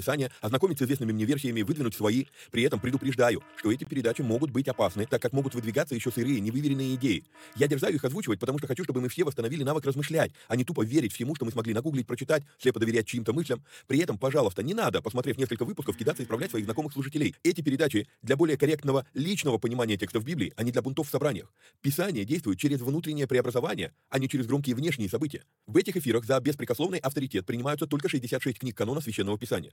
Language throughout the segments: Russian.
Писание, ознакомить с известными мне версиями, выдвинуть свои. При этом предупреждаю, что эти передачи могут быть опасны, так как могут выдвигаться еще сырые, невыверенные идеи. Я дерзаю их озвучивать, потому что хочу, чтобы мы все восстановили навык размышлять, а не тупо верить всему, что мы смогли нагуглить, прочитать, слепо доверять чьим-то мыслям. При этом, пожалуйста, не надо, посмотрев несколько выпусков, кидаться и исправлять своих знакомых служителей. Эти передачи для более корректного личного понимания текстов Библии, а не для бунтов в собраниях. Писание действует через внутреннее преобразование, а не через громкие внешние события. В этих эфирах за беспрекословный авторитет принимаются только 66 книг канона Священного Писания.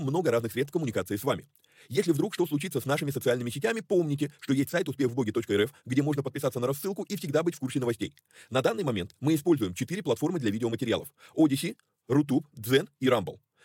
много разных средств коммуникации с вами. Если вдруг что случится с нашими социальными сетями, помните, что есть сайт успехвбоге.рф, где можно подписаться на рассылку и всегда быть в курсе новостей. На данный момент мы используем четыре платформы для видеоматериалов. Odyssey, Rutube, Zen и Rumble.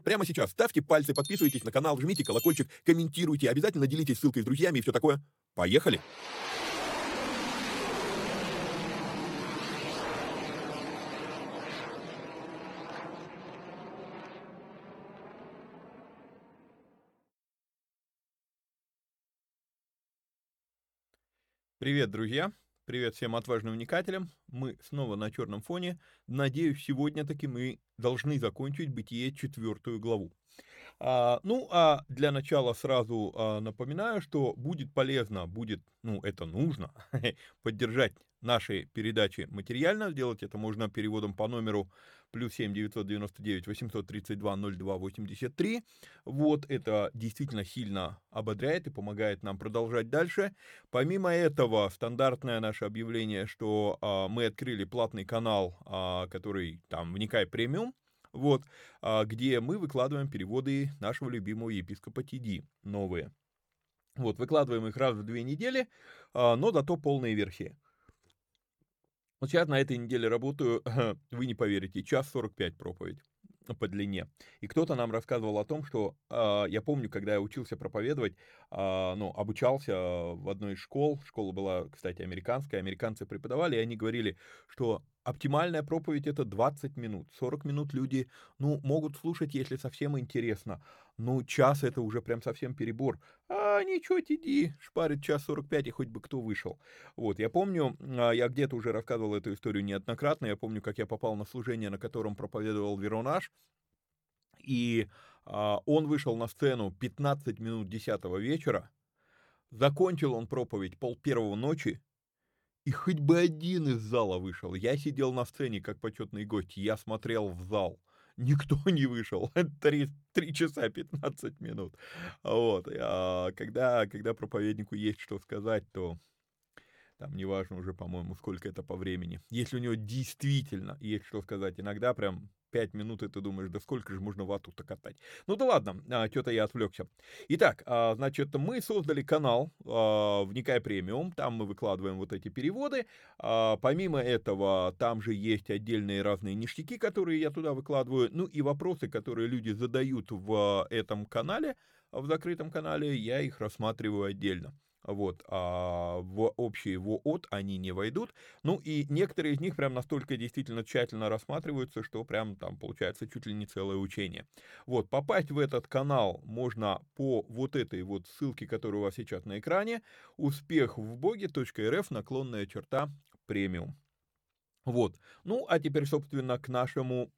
прямо сейчас ставьте пальцы, подписывайтесь на канал, жмите колокольчик, комментируйте, обязательно делитесь ссылкой с друзьями и все такое. Поехали! Привет, друзья! Привет всем отважным вникателям. Мы снова на черном фоне. Надеюсь, сегодня таки мы должны закончить бытие четвертую главу. А, ну, а для начала сразу а, напоминаю, что будет полезно, будет, ну, это нужно, поддержать наши передачи материально. Сделать это можно переводом по номеру плюс 7 999 832 02 83. Вот это действительно сильно ободряет и помогает нам продолжать дальше. Помимо этого, стандартное наше объявление, что а, мы открыли платный канал, а, который там «Вникай премиум», вот, а, где мы выкладываем переводы нашего любимого епископа Тиди, новые. Вот, выкладываем их раз в две недели, а, но зато полные версии. Вот сейчас на этой неделе работаю, вы не поверите, час 45 проповедь по длине. И кто-то нам рассказывал о том, что э, я помню, когда я учился проповедовать, э, ну, обучался в одной из школ, школа была, кстати, американская, американцы преподавали, и они говорили, что оптимальная проповедь это 20 минут, 40 минут люди, ну, могут слушать, если совсем интересно, ну, час это уже прям совсем перебор, а ничего, иди, шпарит час 45, и хоть бы кто вышел. Вот, я помню, я где-то уже рассказывал эту историю неоднократно, я помню, как я попал на служение, на котором проповедовал Веронаж, и а, он вышел на сцену 15 минут 10 вечера, закончил он проповедь пол первого ночи, и хоть бы один из зала вышел. Я сидел на сцене как почетный гость, я смотрел в зал. Никто не вышел. Три, три часа 15 минут. Вот. А когда, когда проповеднику есть что сказать, то там неважно уже, по-моему, сколько это по времени. Если у него действительно есть что сказать, иногда прям 5 минут, и ты думаешь, да сколько же можно вату-то катать. Ну да ладно, а, что-то я отвлекся. Итак, а, значит, мы создали канал а, «Вникай премиум», там мы выкладываем вот эти переводы. А, помимо этого, там же есть отдельные разные ништяки, которые я туда выкладываю, ну и вопросы, которые люди задают в этом канале, в закрытом канале, я их рассматриваю отдельно вот, а в общий ВООТ они не войдут. Ну и некоторые из них прям настолько действительно тщательно рассматриваются, что прям там получается чуть ли не целое учение. Вот, попасть в этот канал можно по вот этой вот ссылке, которая у вас сейчас на экране, успех в боге.рф, наклонная черта премиум. Вот. Ну, а теперь, собственно, к нашему,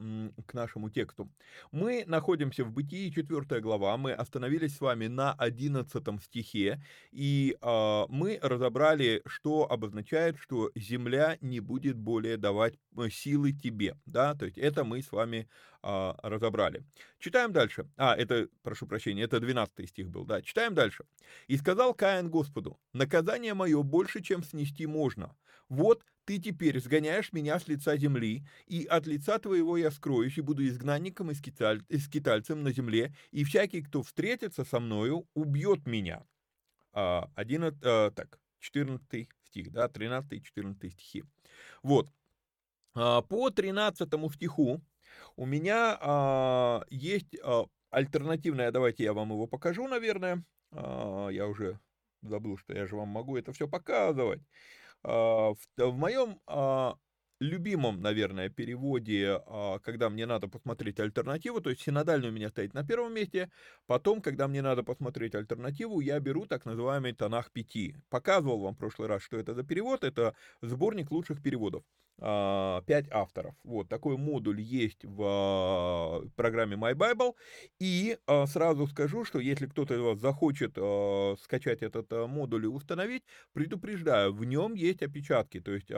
к нашему тексту. Мы находимся в Бытии, 4 глава, мы остановились с вами на 11 стихе, и э, мы разобрали, что обозначает, что земля не будет более давать э, силы тебе, да, то есть это мы с вами э, разобрали. Читаем дальше. А, это, прошу прощения, это 12 стих был, да, читаем дальше. «И сказал Каин Господу, наказание мое больше, чем снести можно. Вот ты теперь сгоняешь меня с лица земли, и от лица твоего я скроюсь, и буду изгнанником и скиталь... скитальцем на земле, и всякий, кто встретится со мною, убьет меня. А, 11, а, так, 14 стих, да, 13 и 14 стихи. Вот. А, по 13 стиху у меня а, есть а, альтернативное, давайте я вам его покажу, наверное. Я уже забыл, что я же вам могу это все показывать. А, в моем а, любимом, наверное, переводе, а, когда мне надо посмотреть альтернативу, то есть синодальный у меня стоит на первом месте, потом, когда мне надо посмотреть альтернативу, я беру так называемый Тонах 5. Показывал вам в прошлый раз, что это за перевод, это сборник лучших переводов. 5 авторов. Вот такой модуль есть в программе My Bible. И сразу скажу, что если кто-то из вас захочет скачать этот модуль и установить, предупреждаю, в нем есть опечатки. То есть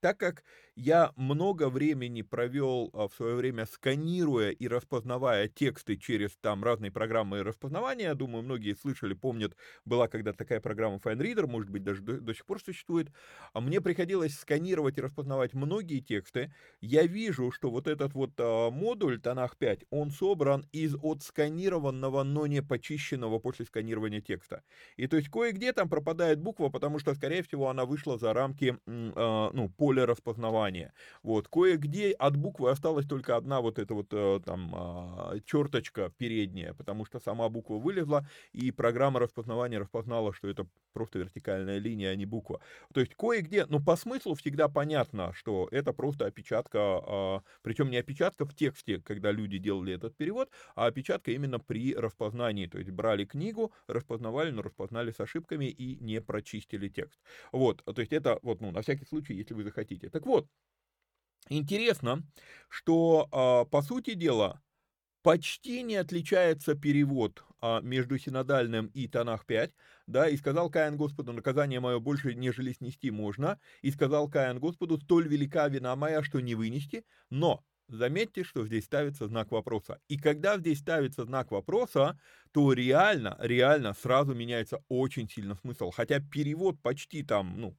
так как я много времени провел а, в свое время сканируя и распознавая тексты через там разные программы распознавания. Думаю, многие слышали, помнят, была когда такая программа FineReader, может быть, даже до, до сих пор существует. А мне приходилось сканировать и распознавать многие тексты. Я вижу, что вот этот вот а, модуль Тонах 5, он собран из отсканированного, но не почищенного после сканирования текста. И то есть кое-где там пропадает буква, потому что, скорее всего, она вышла за рамки а, ну, поля распознавания название. Вот, кое-где от буквы осталась только одна вот эта вот э, там а, черточка передняя, потому что сама буква вылезла, и программа распознавания распознала, что это просто вертикальная линия, а не буква. То есть кое-где, ну, по смыслу всегда понятно, что это просто опечатка, а, причем не опечатка в тексте, когда люди делали этот перевод, а опечатка именно при распознании, то есть брали книгу, распознавали, но распознали с ошибками и не прочистили текст. Вот, то есть это вот, ну, на всякий случай, если вы захотите. Так вот, Интересно, что, а, по сути дела, почти не отличается перевод а, между синодальным и тонах 5, да, и сказал Каин Господу, наказание мое больше, нежели снести можно, и сказал Каин Господу, столь велика вина моя, что не вынести, но Заметьте, что здесь ставится знак вопроса. И когда здесь ставится знак вопроса, то реально, реально сразу меняется очень сильно смысл. Хотя перевод почти там, ну,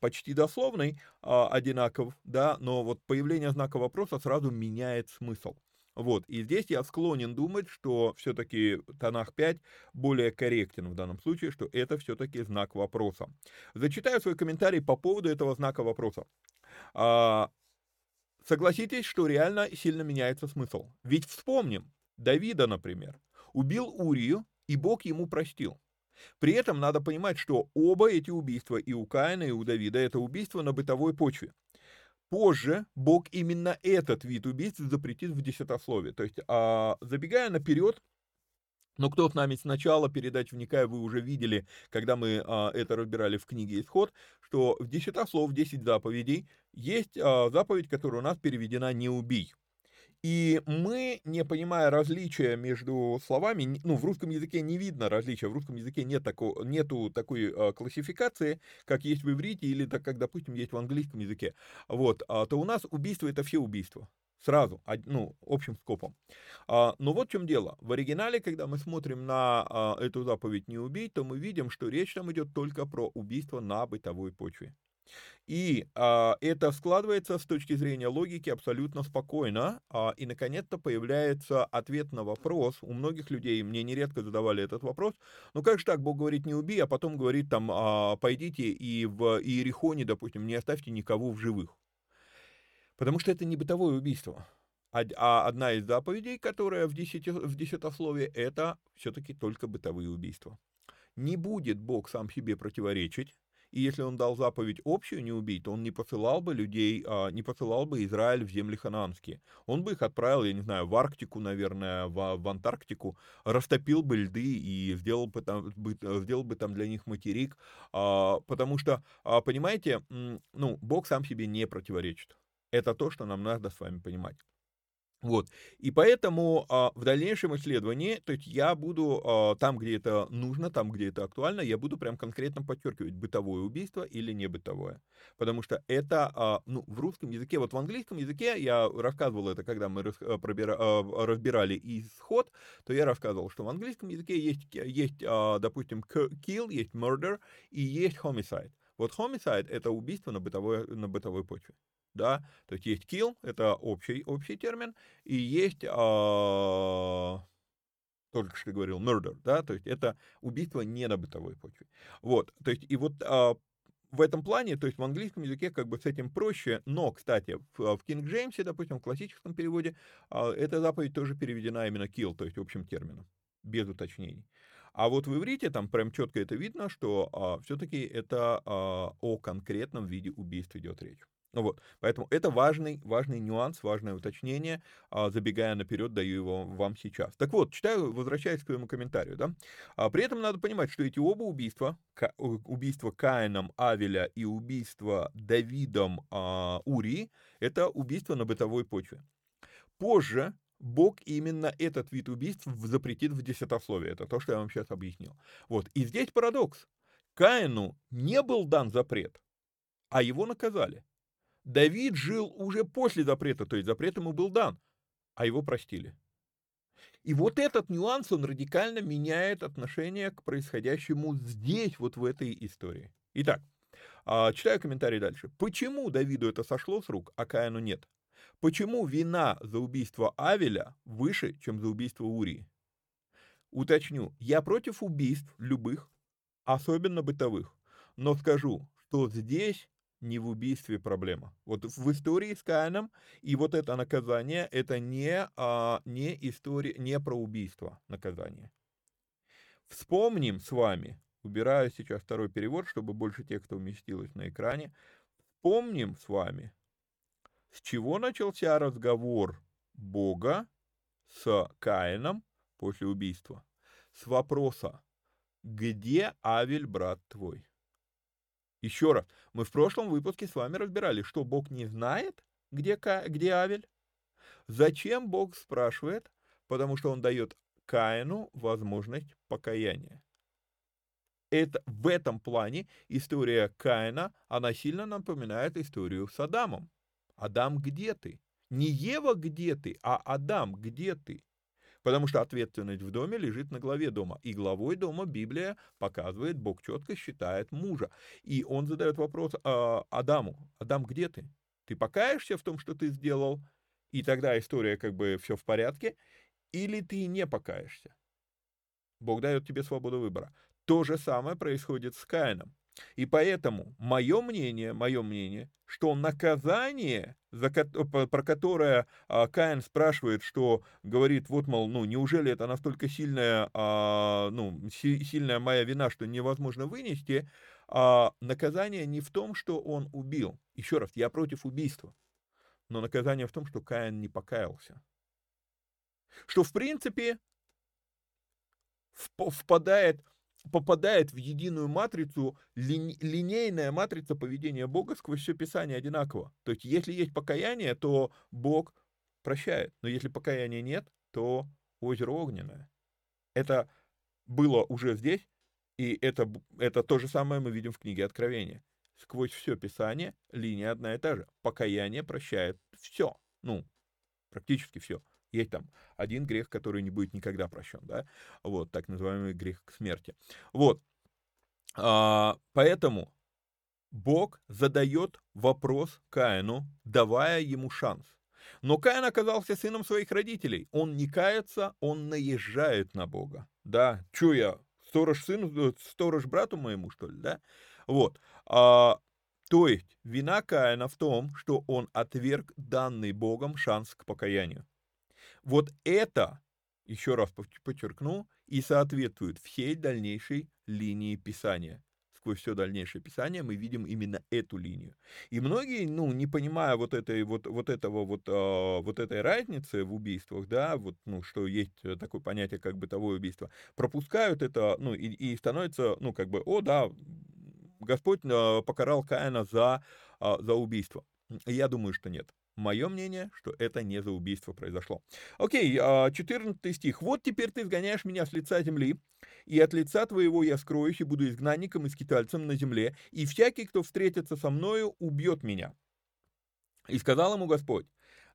почти дословный, а, одинаков, да, но вот появление знака вопроса сразу меняет смысл. Вот, и здесь я склонен думать, что все-таки Танах 5 более корректен в данном случае, что это все-таки знак вопроса. Зачитаю свой комментарий по поводу этого знака вопроса. А, согласитесь, что реально сильно меняется смысл. Ведь вспомним, Давида, например, убил Урию, и Бог ему простил. При этом надо понимать, что оба эти убийства, и у Каина, и у Давида, это убийства на бытовой почве. Позже Бог именно этот вид убийств запретит в десятослове. То есть, а, забегая наперед, но кто с нами сначала передач вникая, вы уже видели, когда мы а, это разбирали в книге «Исход», что в десятослов, 10 заповедей, есть а, заповедь, которая у нас переведена «не убий». И мы, не понимая различия между словами, ну, в русском языке не видно различия, в русском языке нет такого, нету такой э, классификации, как есть в иврите или так, как, допустим, есть в английском языке, вот, а, то у нас убийство — это все убийства Сразу, ну, общим скопом. А, но вот в чем дело. В оригинале, когда мы смотрим на а, эту заповедь «не убей», то мы видим, что речь там идет только про убийство на бытовой почве. И а, это складывается с точки зрения логики абсолютно спокойно. А, и, наконец-то, появляется ответ на вопрос. У многих людей, мне нередко задавали этот вопрос, ну как же так, Бог говорит, не убей, а потом говорит там, а, пойдите и в Иерихоне, допустим, не оставьте никого в живых. Потому что это не бытовое убийство. А одна из заповедей, которая в, десяти, в десятословии, это все-таки только бытовые убийства. Не будет Бог сам себе противоречить, и если он дал заповедь общую не убить, то он не посылал бы людей, а, не посылал бы Израиль в земли хананские. Он бы их отправил, я не знаю, в Арктику, наверное, в, в Антарктику, растопил бы льды и сделал бы там, сделал бы там для них материк, а, потому что, понимаете, ну, Бог сам себе не противоречит. Это то, что нам надо с вами понимать. Вот. И поэтому а, в дальнейшем исследовании, то есть я буду а, там, где это нужно, там, где это актуально, я буду прям конкретно подчеркивать, бытовое убийство или не бытовое. Потому что это, а, ну, в русском языке, вот в английском языке, я рассказывал это, когда мы раз, а, пробира, а, разбирали исход, то я рассказывал, что в английском языке есть, есть а, допустим, kill, есть murder и есть homicide. Вот homicide — это убийство на бытовой, на бытовой почве да, то есть есть kill, это общий, общий термин, и есть, а, только что говорил, murder, да, то есть это убийство не на бытовой почве. Вот, то есть и вот а, в этом плане, то есть в английском языке как бы с этим проще, но, кстати, в, в King James, допустим, в классическом переводе, а, эта заповедь тоже переведена именно kill, то есть общим термином, без уточнений. А вот в иврите там прям четко это видно, что а, все-таки это а, о конкретном виде убийств идет речь. Ну вот, поэтому это важный, важный нюанс, важное уточнение. А, забегая наперед, даю его вам сейчас. Так вот, читаю, возвращаясь к твоему комментарию, да. А, при этом надо понимать, что эти оба убийства, убийство Каином Авеля и убийство Давидом а, Урии, это убийство на бытовой почве. Позже Бог именно этот вид убийств запретит в десятословии. Это то, что я вам сейчас объяснил. Вот. И здесь парадокс. Каину не был дан запрет, а его наказали. Давид жил уже после запрета, то есть запрет ему был дан, а его простили. И вот этот нюанс, он радикально меняет отношение к происходящему здесь, вот в этой истории. Итак, а, читаю комментарий дальше. Почему Давиду это сошло с рук, а Каину нет? Почему вина за убийство Авеля выше, чем за убийство Урии? Уточню, я против убийств любых, особенно бытовых, но скажу, что здесь не в убийстве проблема. Вот в истории с Каином и вот это наказание, это не, а, не история, не про убийство наказание. Вспомним с вами, убираю сейчас второй перевод, чтобы больше текста уместилось на экране, вспомним с вами, с чего начался разговор Бога с Каином после убийства. С вопроса, где Авель, брат твой? Еще раз, мы в прошлом выпуске с вами разбирали, что Бог не знает, где, где Авель. Зачем Бог спрашивает? Потому что он дает Каину возможность покаяния. Это, в этом плане история Каина, она сильно напоминает историю с Адамом. Адам, где ты? Не Ева, где ты, а Адам, где ты? Потому что ответственность в доме лежит на главе дома. И главой дома Библия показывает, Бог четко считает мужа. И он задает вопрос э, Адаму. Адам, где ты? Ты покаешься в том, что ты сделал? И тогда история как бы все в порядке. Или ты не покаешься? Бог дает тебе свободу выбора. То же самое происходит с Каином. И поэтому мое мнение, мое мнение, что наказание, за, про которое а, Каин спрашивает, что говорит, вот, мол, ну, неужели это настолько сильная, а, ну, си, сильная моя вина, что невозможно вынести, а, наказание не в том, что он убил. Еще раз, я против убийства. Но наказание в том, что Каин не покаялся. Что, в принципе, впадает попадает в единую матрицу, ли, линейная матрица поведения Бога сквозь все Писание одинаково. То есть, если есть покаяние, то Бог прощает. Но если покаяния нет, то озеро огненное. Это было уже здесь, и это, это то же самое мы видим в книге Откровения. Сквозь все Писание линия одна и та же. Покаяние прощает все. Ну, практически все. Есть там один грех, который не будет никогда прощен, да, вот, так называемый грех к смерти. Вот, а, поэтому Бог задает вопрос Каину, давая ему шанс. Но Каин оказался сыном своих родителей. Он не кается, он наезжает на Бога. Да, чё я, сторож сыну, э, сторож брату моему, что ли, да? Вот. А, то есть вина Каина в том, что он отверг данный Богом шанс к покаянию. Вот это, еще раз подчеркну, и соответствует всей дальнейшей линии Писания. Сквозь все дальнейшее Писание мы видим именно эту линию. И многие, ну, не понимая вот этой вот, вот этого вот, э, вот этой разницы в убийствах, да, вот, ну, что есть такое понятие, как бытовое убийство, пропускают это, ну, и, и становится, ну, как бы, о, да, Господь э, покарал Каина за, э, за убийство. Я думаю, что нет. Мое мнение, что это не за убийство произошло. Окей, 14 а, стих. «Вот теперь ты сгоняешь меня с лица земли, и от лица твоего я скроюсь, и буду изгнанником и скитальцем на земле, и всякий, кто встретится со мною, убьет меня». И сказал ему Господь,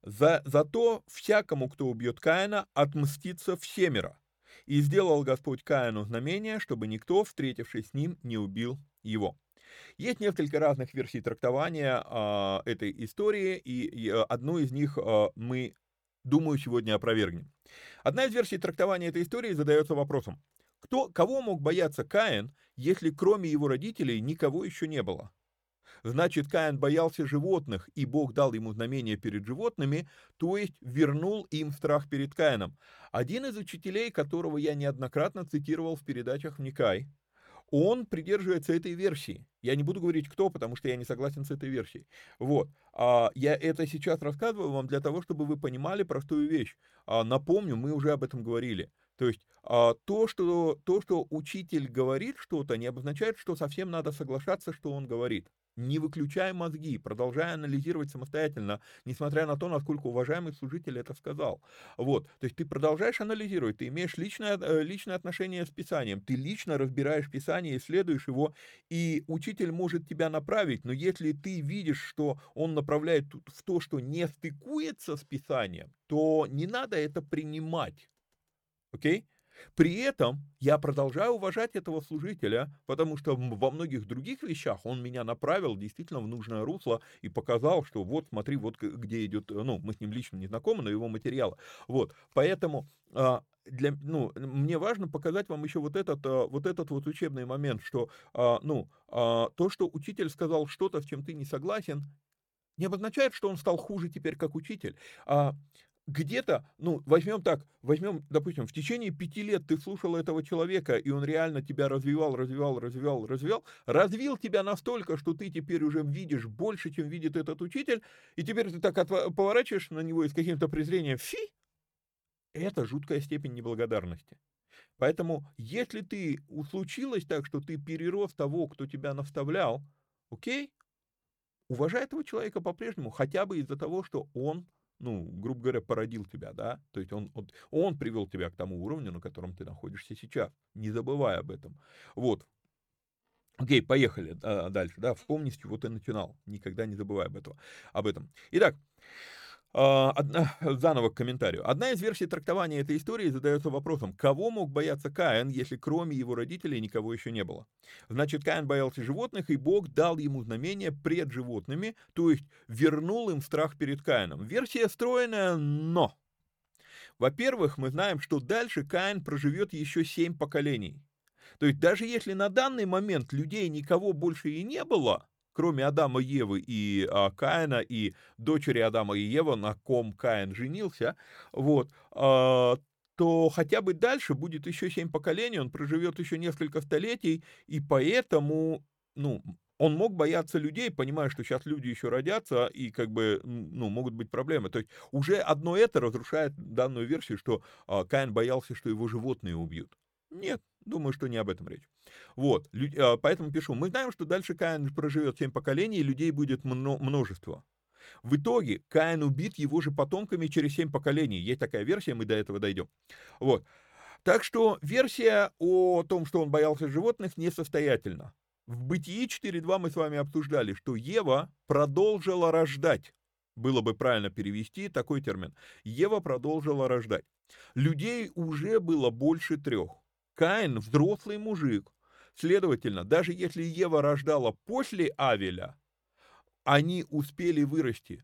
«За, за то всякому, кто убьет Каина, отмстится всемеро». И сделал Господь Каину знамение, чтобы никто, встретившись с ним, не убил его. Есть несколько разных версий трактования э, этой истории, и, и одну из них э, мы, думаю, сегодня опровергнем. Одна из версий трактования этой истории задается вопросом, кто, кого мог бояться Каин, если кроме его родителей никого еще не было? Значит, Каин боялся животных, и Бог дал ему знамение перед животными, то есть вернул им страх перед Каином. Один из учителей, которого я неоднократно цитировал в передачах «Вникай», он придерживается этой версии. Я не буду говорить кто, потому что я не согласен с этой версией. Вот. А, я это сейчас рассказываю вам для того, чтобы вы понимали простую вещь. А, напомню, мы уже об этом говорили. То есть а, то, что, то, что учитель говорит что-то, не обозначает, что совсем надо соглашаться, что он говорит не выключая мозги, продолжая анализировать самостоятельно, несмотря на то, насколько уважаемый служитель это сказал. Вот, то есть ты продолжаешь анализировать, ты имеешь личное, э, личное отношение с Писанием, ты лично разбираешь Писание, исследуешь его, и учитель может тебя направить, но если ты видишь, что он направляет в то, что не стыкуется с Писанием, то не надо это принимать. Окей? Okay? При этом я продолжаю уважать этого служителя, потому что во многих других вещах он меня направил действительно в нужное русло и показал, что вот смотри, вот где идет, ну, мы с ним лично не знакомы, но его материалы. Вот, поэтому а, для, ну, мне важно показать вам еще вот этот, а, вот этот вот учебный момент, что, а, ну, то, что учитель сказал что-то, с чем ты не согласен, не обозначает, что он стал хуже теперь как учитель. А где-то, ну, возьмем так, возьмем, допустим, в течение пяти лет ты слушал этого человека, и он реально тебя развивал, развивал, развивал, развивал, развил тебя настолько, что ты теперь уже видишь больше, чем видит этот учитель, и теперь ты так поворачиваешь на него и с каким-то презрением, фи, это жуткая степень неблагодарности. Поэтому, если ты случилось так, что ты перерос того, кто тебя наставлял, окей, уважай этого человека по-прежнему, хотя бы из-за того, что он ну, грубо говоря, породил тебя, да, то есть он, он, он привел тебя к тому уровню, на котором ты находишься сейчас, не забывай об этом. Вот. Окей, поехали а, дальше, да, вспомни, с чего ты начинал, никогда не забывай об, этого, об этом. Итак, одна, заново к комментарию. Одна из версий трактования этой истории задается вопросом, кого мог бояться Каин, если кроме его родителей никого еще не было? Значит, Каин боялся животных, и Бог дал ему знамение пред животными, то есть вернул им страх перед Каином. Версия стройная, но... Во-первых, мы знаем, что дальше Каин проживет еще семь поколений. То есть даже если на данный момент людей никого больше и не было, кроме Адама, Евы и а, Каина, и дочери Адама и Евы, на ком Каин женился, вот, а, то хотя бы дальше будет еще семь поколений, он проживет еще несколько столетий, и поэтому, ну, он мог бояться людей, понимая, что сейчас люди еще родятся, и как бы, ну, могут быть проблемы. То есть уже одно это разрушает данную версию, что а, Каин боялся, что его животные убьют. Нет, думаю, что не об этом речь. Вот, а, поэтому пишу. Мы знаем, что дальше Каин проживет 7 поколений, и людей будет множество. В итоге Каин убит его же потомками через 7 поколений. Есть такая версия, мы до этого дойдем. Вот. Так что версия о том, что он боялся животных, несостоятельна. В Бытии 4.2 мы с вами обсуждали, что Ева продолжила рождать. было бы правильно перевести такой термин. Ева продолжила рождать. Людей уже было больше трех. Каин – взрослый мужик. Следовательно, даже если Ева рождала после Авеля, они успели вырасти.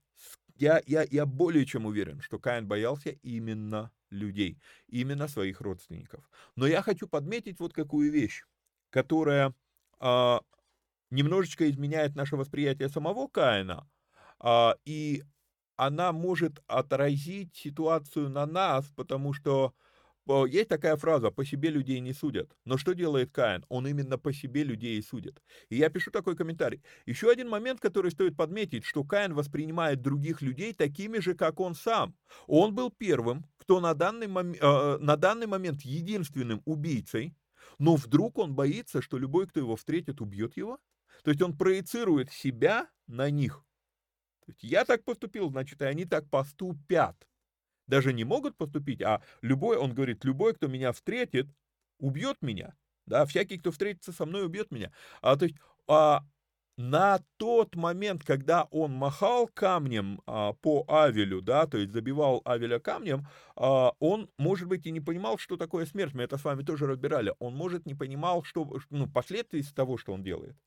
Я, я, я более чем уверен, что Каин боялся именно людей, именно своих родственников. Но я хочу подметить вот какую вещь, которая а, немножечко изменяет наше восприятие самого Каина, а, и она может отразить ситуацию на нас, потому что есть такая фраза «по себе людей не судят». Но что делает Каин? Он именно по себе людей и судит. И я пишу такой комментарий. Еще один момент, который стоит подметить, что Каин воспринимает других людей такими же, как он сам. Он был первым, кто на данный, мом... э, на данный момент единственным убийцей, но вдруг он боится, что любой, кто его встретит, убьет его. То есть он проецирует себя на них. Я так поступил, значит, и они так поступят даже не могут поступить, а любой, он говорит, любой, кто меня встретит, убьет меня. Да, всякий, кто встретится со мной, убьет меня. А, то есть, а, на тот момент, когда он махал камнем а, по Авелю, да, то есть забивал Авеля камнем, а, он, может быть, и не понимал, что такое смерть. Мы это с вами тоже разбирали. Он, может, не понимал, что, ну, последствий того, что он делает.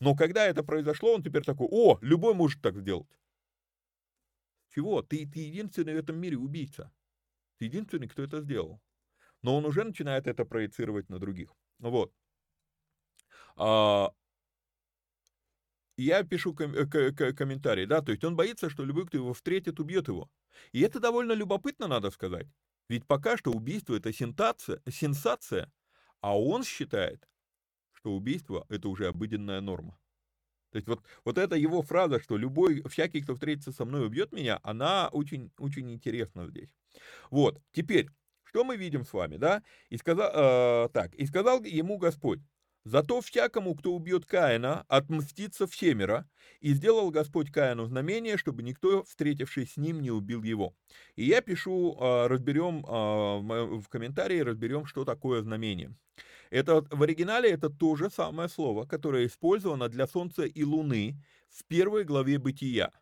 Но когда это произошло, он теперь такой, о, любой может так сделать. Чего? Ты, ты единственный в этом мире убийца. Ты единственный, кто это сделал. Но он уже начинает это проецировать на других. Вот. А, я пишу ком- э, к- комментарий, да, то есть он боится, что любой, кто его встретит, убьет его. И это довольно любопытно, надо сказать. Ведь пока что убийство это сенсация, сенсация, а он считает, что убийство это уже обыденная норма. То есть вот, вот эта его фраза, что любой, всякий, кто встретится со мной, убьет меня, она очень, очень интересна здесь. Вот, теперь, что мы видим с вами, да? И сказал, э, так, и сказал ему Господь, Зато всякому, кто убьет Каина, отмстится всемеро, и сделал Господь Каину знамение, чтобы никто, встретившись с ним, не убил его. И я пишу, а, разберем а, в комментарии, разберем, что такое знамение. Это в оригинале это то же самое слово, которое использовано для Солнца и Луны в первой главе Бытия.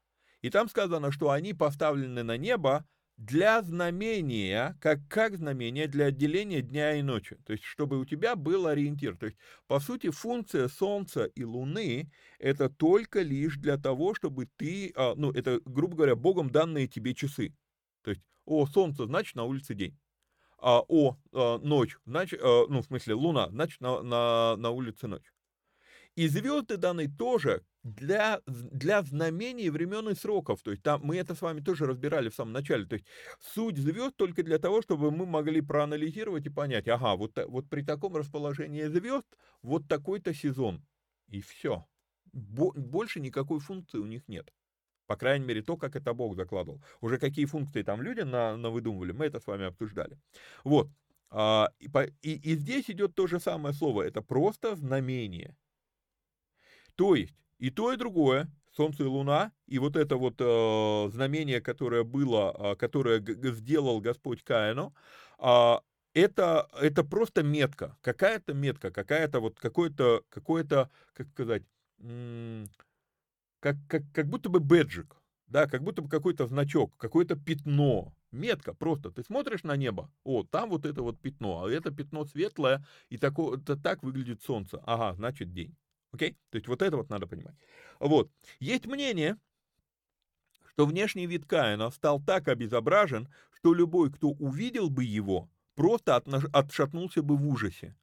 И там сказано, что они поставлены на небо для знамения, как, как знамение для отделения дня и ночи. То есть, чтобы у тебя был ориентир. То есть, по сути, функция Солнца и Луны – это только лишь для того, чтобы ты, а, ну, это, грубо говоря, Богом данные тебе часы. То есть, о, Солнце, значит, на улице день. А, о, а, ночь, значит, а, ну, в смысле, Луна, значит, на, на, на улице ночь. И звезды даны тоже для, для знамений времен и сроков. То есть там мы это с вами тоже разбирали в самом начале. То есть суть звезд только для того, чтобы мы могли проанализировать и понять, ага, вот, вот при таком расположении звезд вот такой-то сезон. И все. Больше никакой функции у них нет. По крайней мере, то, как это Бог закладывал. Уже какие функции там люди на, на выдумывали, мы это с вами обсуждали. Вот. А, и, и, и здесь идет то же самое слово. Это просто знамение. То есть и то, и другое, Солнце и Луна, и вот это вот э, знамение, которое было, э, которое сделал Господь Каину, э, это, это просто метка, какая-то метка, какая-то вот какой-то, какой-то, как сказать, как, как, как будто бы бэджик, да, как будто бы какой-то значок, какое-то пятно, метка просто. Ты смотришь на небо, о, там вот это вот пятно, а это пятно светлое, и тако, это так выглядит солнце. Ага, значит день. Окей? То есть вот это вот надо понимать. Вот. Есть мнение, что внешний вид Каина стал так обезображен, что любой, кто увидел бы его, просто отшатнулся бы в ужасе.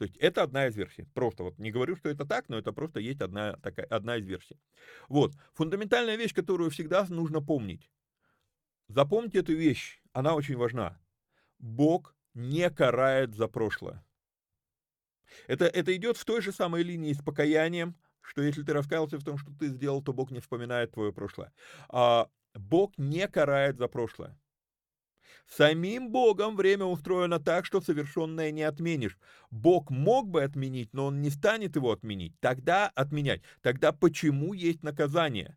То есть это одна из версий. Просто вот не говорю, что это так, но это просто есть одна, такая, одна из версий. Вот. Фундаментальная вещь, которую всегда нужно помнить. Запомните эту вещь, она очень важна. Бог не карает за прошлое. Это, это идет в той же самой линии с покаянием, что если ты раскаялся в том, что ты сделал, то Бог не вспоминает твое прошлое. А Бог не карает за прошлое. Самим Богом время устроено так, что совершенное не отменишь. Бог мог бы отменить, но он не станет его отменить. Тогда отменять. Тогда почему есть наказание?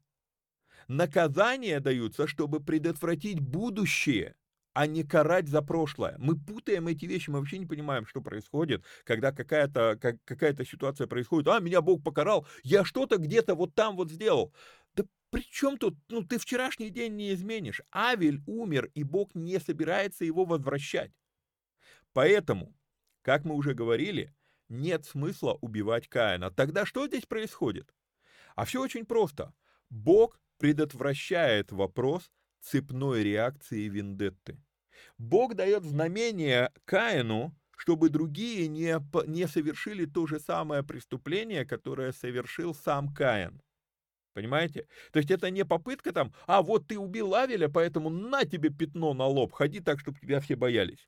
Наказания даются, чтобы предотвратить будущее а не карать за прошлое. Мы путаем эти вещи, мы вообще не понимаем, что происходит, когда какая-то как, какая ситуация происходит. А, меня Бог покарал, я что-то где-то вот там вот сделал. При чем тут, ну, ты вчерашний день не изменишь. Авель умер, и Бог не собирается его возвращать. Поэтому, как мы уже говорили, нет смысла убивать Каина. Тогда что здесь происходит? А все очень просто. Бог предотвращает вопрос цепной реакции вендетты. Бог дает знамение Каину, чтобы другие не, не совершили то же самое преступление, которое совершил сам Каин. Понимаете? То есть это не попытка там, а вот ты убил Лавеля, поэтому на тебе пятно на лоб, ходи так, чтобы тебя все боялись.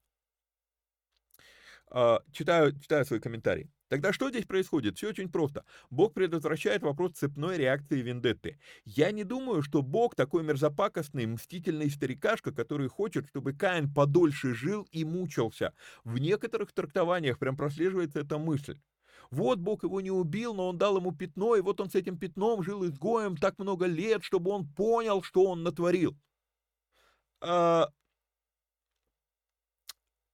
А, читаю, читаю свой комментарий. Тогда что здесь происходит? Все очень просто. Бог предотвращает вопрос цепной реакции вендетты. Я не думаю, что Бог такой мерзопакостный, мстительный старикашка, который хочет, чтобы Каин подольше жил и мучился. В некоторых трактованиях прям прослеживается эта мысль. Вот Бог его не убил, но он дал ему пятно, и вот он с этим пятном жил изгоем так много лет, чтобы он понял, что он натворил. А...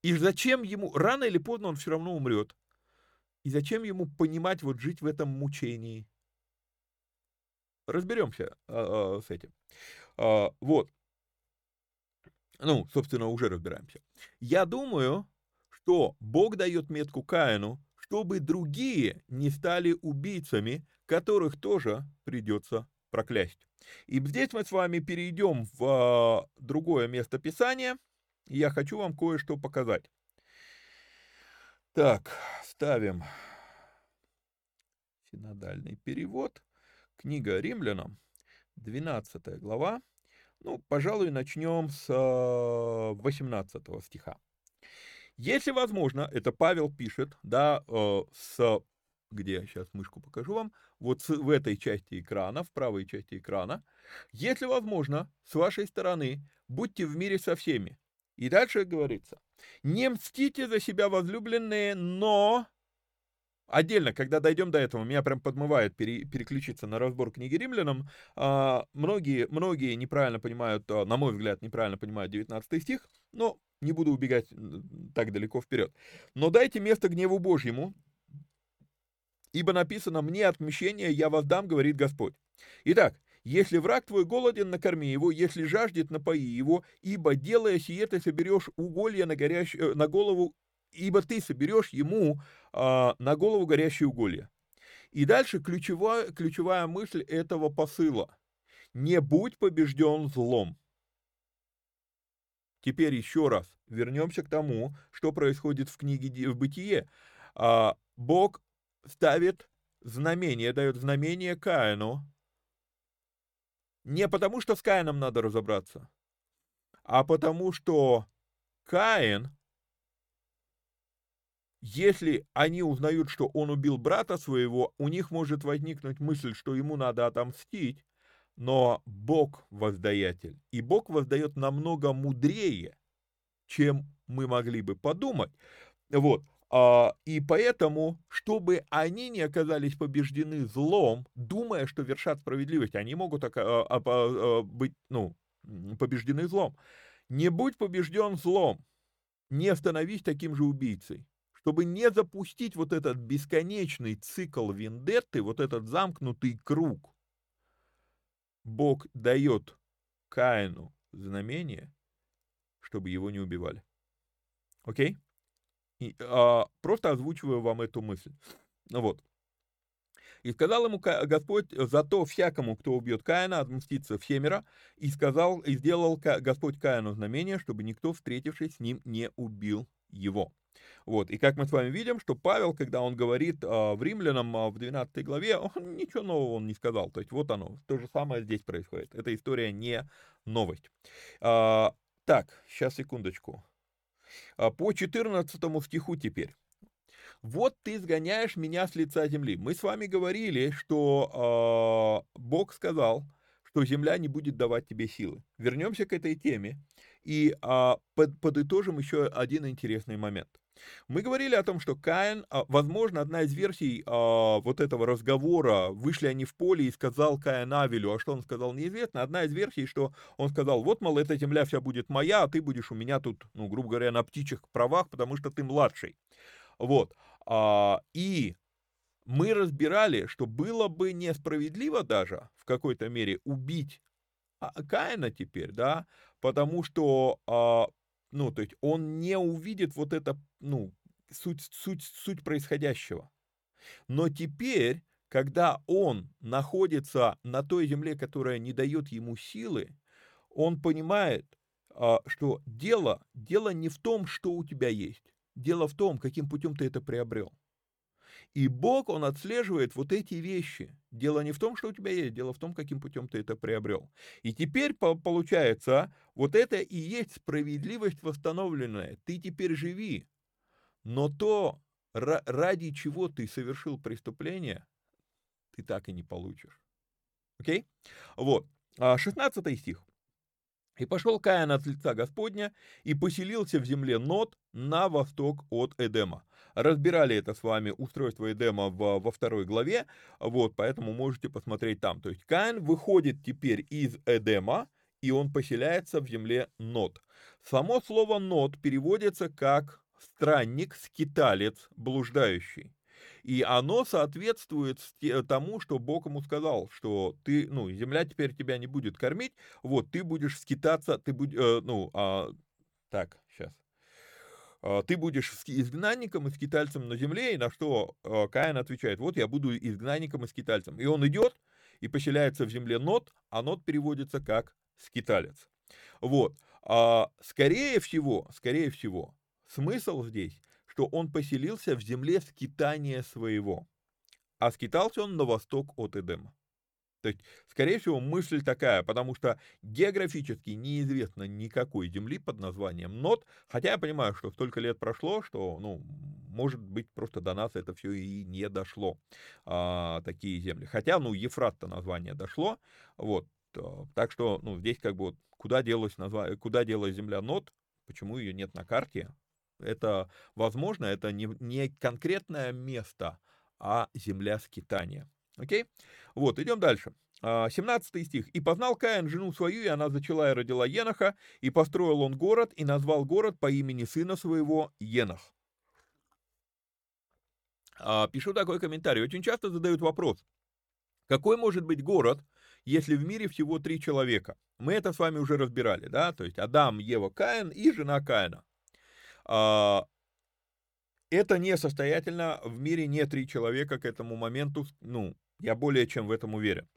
И зачем ему, рано или поздно он все равно умрет. И зачем ему понимать, вот жить в этом мучении? Разберемся а, а, с этим. А, вот. Ну, собственно, уже разбираемся. Я думаю, что Бог дает метку Каину, чтобы другие не стали убийцами, которых тоже придется проклясть. И здесь мы с вами перейдем в а, другое место Писания. Я хочу вам кое-что показать. Так, ставим синодальный перевод. Книга Римлянам, 12 глава. Ну, пожалуй, начнем с 18 а, стиха. Если возможно, это Павел пишет, да, э, с, где я сейчас мышку покажу вам, вот в этой части экрана, в правой части экрана, если возможно, с вашей стороны, будьте в мире со всеми. И дальше говорится, не мстите за себя возлюбленные, но... Отдельно, когда дойдем до этого, меня прям подмывает пере, переключиться на разбор книги римлянам. А, многие, многие неправильно понимают, а, на мой взгляд, неправильно понимают 19 стих, но не буду убегать так далеко вперед. Но дайте место гневу Божьему, ибо написано «Мне отмщение я воздам, говорит Господь». Итак, если враг твой голоден, накорми его, если жаждет, напои его, ибо, делая сие, ты соберешь уголья на, горящ... Э, на голову, ибо ты соберешь ему а, на голову горящие уголья. И дальше ключевая, ключевая мысль этого посыла. Не будь побежден злом. Теперь еще раз вернемся к тому, что происходит в книге в Бытие. А, Бог ставит знамение, дает знамение Каину, не потому, что с Каином надо разобраться, а потому, что Каин, если они узнают, что он убил брата своего, у них может возникнуть мысль, что ему надо отомстить, но Бог воздаятель. И Бог воздает намного мудрее, чем мы могли бы подумать. Вот. А, и поэтому, чтобы они не оказались побеждены злом, думая, что вершат справедливость, они могут а, а, быть ну, побеждены злом. Не будь побежден злом, не становись таким же убийцей. Чтобы не запустить вот этот бесконечный цикл вендетты, вот этот замкнутый круг, Бог дает Каину знамение, чтобы его не убивали. Окей? И, а, просто озвучиваю вам эту мысль. Ну вот. И сказал ему Господь, зато всякому, кто убьет Каина, отмстится всемеро, и сказал, и сделал Господь Каину знамение, чтобы никто, встретившись с ним, не убил его. Вот, и как мы с вами видим, что Павел, когда он говорит а, в Римлянам а, в 12 главе, он ничего нового он не сказал. То есть вот оно, то же самое здесь происходит. Эта история не новость. А, так, сейчас секундочку. По 14 стиху теперь. «Вот ты сгоняешь меня с лица земли». Мы с вами говорили, что э, Бог сказал, что земля не будет давать тебе силы. Вернемся к этой теме и э, под, подытожим еще один интересный момент. Мы говорили о том, что Каин, возможно, одна из версий вот этого разговора, вышли они в поле и сказал Каин Авелю, а что он сказал, неизвестно. Одна из версий, что он сказал, вот, мол, эта земля вся будет моя, а ты будешь у меня тут, ну, грубо говоря, на птичьих правах, потому что ты младший. Вот. И мы разбирали, что было бы несправедливо даже в какой-то мере убить а, Каина теперь, да, потому что, а, ну, то есть он не увидит вот это, ну, суть, суть, суть происходящего. Но теперь, когда он находится на той земле, которая не дает ему силы, он понимает, а, что дело, дело не в том, что у тебя есть. Дело в том, каким путем ты это приобрел. И Бог, Он отслеживает вот эти вещи. Дело не в том, что у тебя есть, дело в том, каким путем ты это приобрел. И теперь получается, вот это и есть справедливость восстановленная. Ты теперь живи. Но то, ради чего ты совершил преступление, ты так и не получишь. Окей? Вот. 16 а, стих. И пошел Каин от лица Господня и поселился в земле Нот на восток от Эдема. Разбирали это с вами устройство Эдема в, во второй главе, вот, поэтому можете посмотреть там. То есть Каин выходит теперь из Эдема, и он поселяется в земле Нот. Само слово Нот переводится как странник, скиталец, блуждающий. И оно соответствует тому, что Бог ему сказал, что ты, ну, земля теперь тебя не будет кормить, вот, ты будешь скитаться, ты будешь, э, ну, а, так, сейчас. А, ты будешь изгнанником и скитальцем на земле, и на что э, Каин отвечает, вот я буду изгнанником и скитальцем. И он идет и поселяется в земле Нот, а Нот переводится как скиталец. Вот. А, скорее всего, скорее всего, смысл здесь что он поселился в земле скитания своего, а скитался он на восток от Эдема. То есть, скорее всего, мысль такая, потому что географически неизвестно никакой земли под названием Нот, хотя я понимаю, что столько лет прошло, что, ну, может быть, просто до нас это все и не дошло, а, такие земли. Хотя, ну, Ефрат-то название дошло, вот, а, так что, ну, здесь как бы вот, куда делась, назва... куда делась земля Нот, почему ее нет на карте, это, возможно, это не, не конкретное место, а земля скитания. Окей? Вот, идем дальше. 17 а, стих. «И познал Каин жену свою, и она зачала и родила Еноха, и построил он город, и назвал город по имени сына своего Енох». А, пишу такой комментарий. Очень часто задают вопрос, какой может быть город, если в мире всего три человека? Мы это с вами уже разбирали, да, то есть Адам, Ева, Каин и жена Каина. А, это несостоятельно, в мире не три человека к этому моменту, ну, я более чем в этом уверен.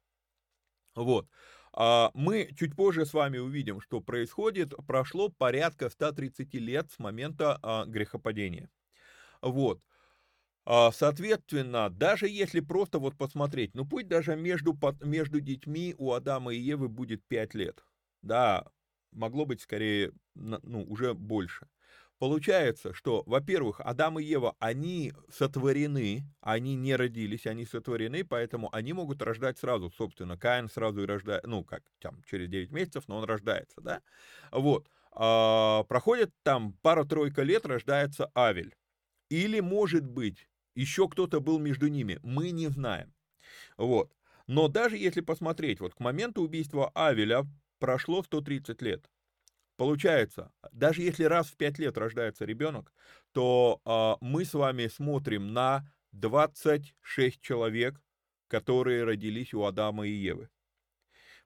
Вот. А, мы чуть позже с вами увидим, что происходит. Прошло порядка 130 лет с момента а, грехопадения. Вот. Соответственно, даже если просто вот посмотреть, ну пусть даже между, между детьми у Адама и Евы будет 5 лет. Да, могло быть скорее, ну, уже больше. Получается, что, во-первых, Адам и Ева, они сотворены, они не родились, они сотворены, поэтому они могут рождать сразу, собственно, Каин сразу и рождает, ну, как там, через 9 месяцев, но он рождается, да, вот, а, проходит там пара-тройка лет, рождается Авель, или, может быть, еще кто-то был между ними, мы не знаем, вот, но даже если посмотреть, вот к моменту убийства Авеля прошло 130 лет, Получается, даже если раз в 5 лет рождается ребенок, то э, мы с вами смотрим на 26 человек, которые родились у Адама и Евы.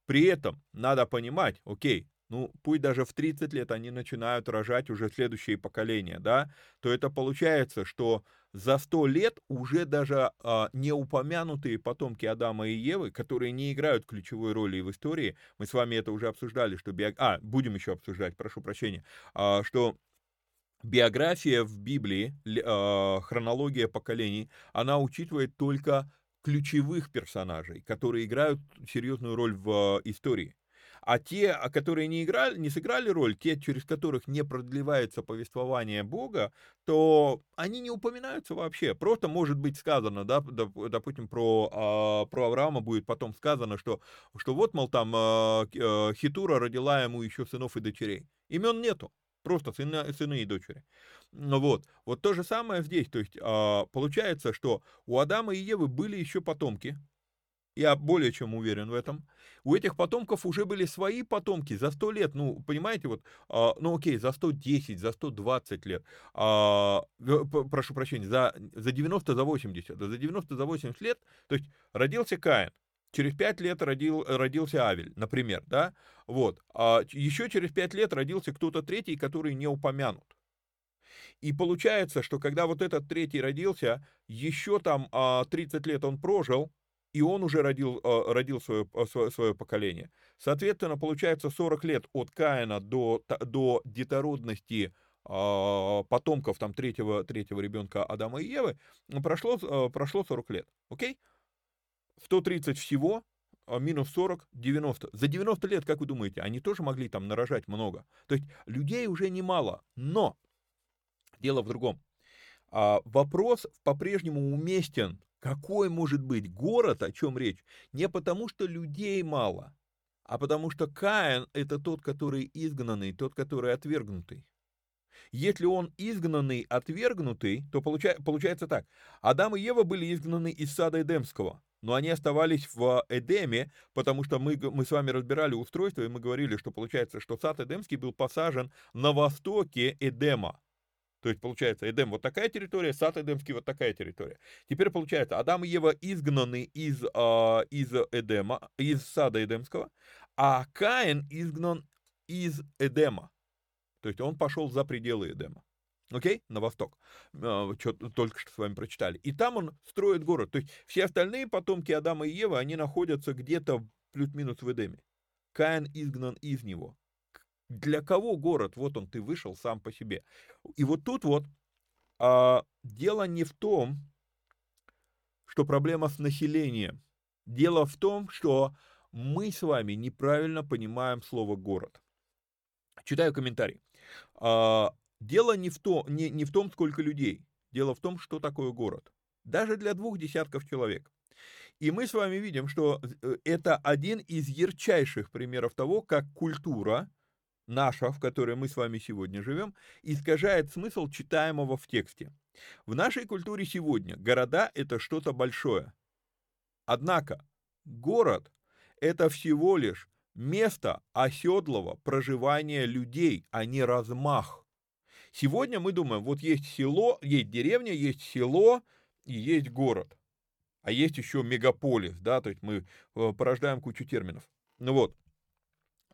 При этом надо понимать, окей, ну пусть даже в 30 лет они начинают рожать уже следующие поколения, да, то это получается, что за сто лет уже даже а, не упомянутые потомки Адама и Евы, которые не играют ключевой роли в истории, мы с вами это уже обсуждали, что био... а, будем еще обсуждать, прошу прощения, а, что биография в Библии, а, хронология поколений, она учитывает только ключевых персонажей, которые играют серьезную роль в истории. А те, которые не играли, не сыграли роль, те, через которых не продлевается повествование Бога, то они не упоминаются вообще. Просто может быть сказано, да, допустим, про, а, про Авраама будет потом сказано, что, что вот, мол, там а, а, Хитура родила ему еще сынов и дочерей. Имен нету, просто сыны, сыны и дочери. Вот, вот то же самое здесь, то есть получается, что у Адама и Евы были еще потомки, я более чем уверен в этом, у этих потомков уже были свои потомки за 100 лет, ну, понимаете, вот, а, ну, окей, за 110, за 120 лет, а, прошу прощения, за, за 90, за 80, за 90, за 80 лет, то есть родился Каин, через 5 лет родил, родился Авель, например, да, вот, а еще через 5 лет родился кто-то третий, который не упомянут. И получается, что когда вот этот третий родился, еще там 30 а, лет он прожил, и он уже родил, а, родил свое, свое, свое поколение. Соответственно, получается 40 лет от Каина до, до детородности а, потомков там третьего, третьего ребенка Адама и Евы, прошло, прошло 40 лет. Окей? 130 всего, минус 40, 90. За 90 лет, как вы думаете, они тоже могли там нарожать много. То есть людей уже немало, но Дело в другом. А, вопрос по-прежнему уместен. Какой может быть город, о чем речь? Не потому, что людей мало, а потому что Каин – это тот, который изгнанный, тот, который отвергнутый. Если он изгнанный, отвергнутый, то получается, получается так. Адам и Ева были изгнаны из сада Эдемского, но они оставались в Эдеме, потому что мы, мы с вами разбирали устройство, и мы говорили, что получается, что сад Эдемский был посажен на востоке Эдема. То есть, получается, Эдем вот такая территория, сад Эдемский вот такая территория. Теперь, получается, Адам и Ева изгнаны из, э, из Эдема, из сада Эдемского, а Каин изгнан из Эдема. То есть, он пошел за пределы Эдема. Окей? На восток. Э, что только что с вами прочитали. И там он строит город. То есть, все остальные потомки Адама и Евы, они находятся где-то плюс-минус в Эдеме. Каин изгнан из него. Для кого город? Вот он, ты вышел сам по себе. И вот тут вот а, дело не в том, что проблема с населением. Дело в том, что мы с вами неправильно понимаем слово город. Читаю комментарий. А, дело не в, то, не, не в том, сколько людей. Дело в том, что такое город. Даже для двух десятков человек. И мы с вами видим, что э, это один из ярчайших примеров того, как культура наша, в которой мы с вами сегодня живем, искажает смысл читаемого в тексте. В нашей культуре сегодня города – это что-то большое. Однако город – это всего лишь место оседлого проживания людей, а не размах. Сегодня мы думаем, вот есть село, есть деревня, есть село и есть город. А есть еще мегаполис, да, то есть мы э, порождаем кучу терминов. Ну вот,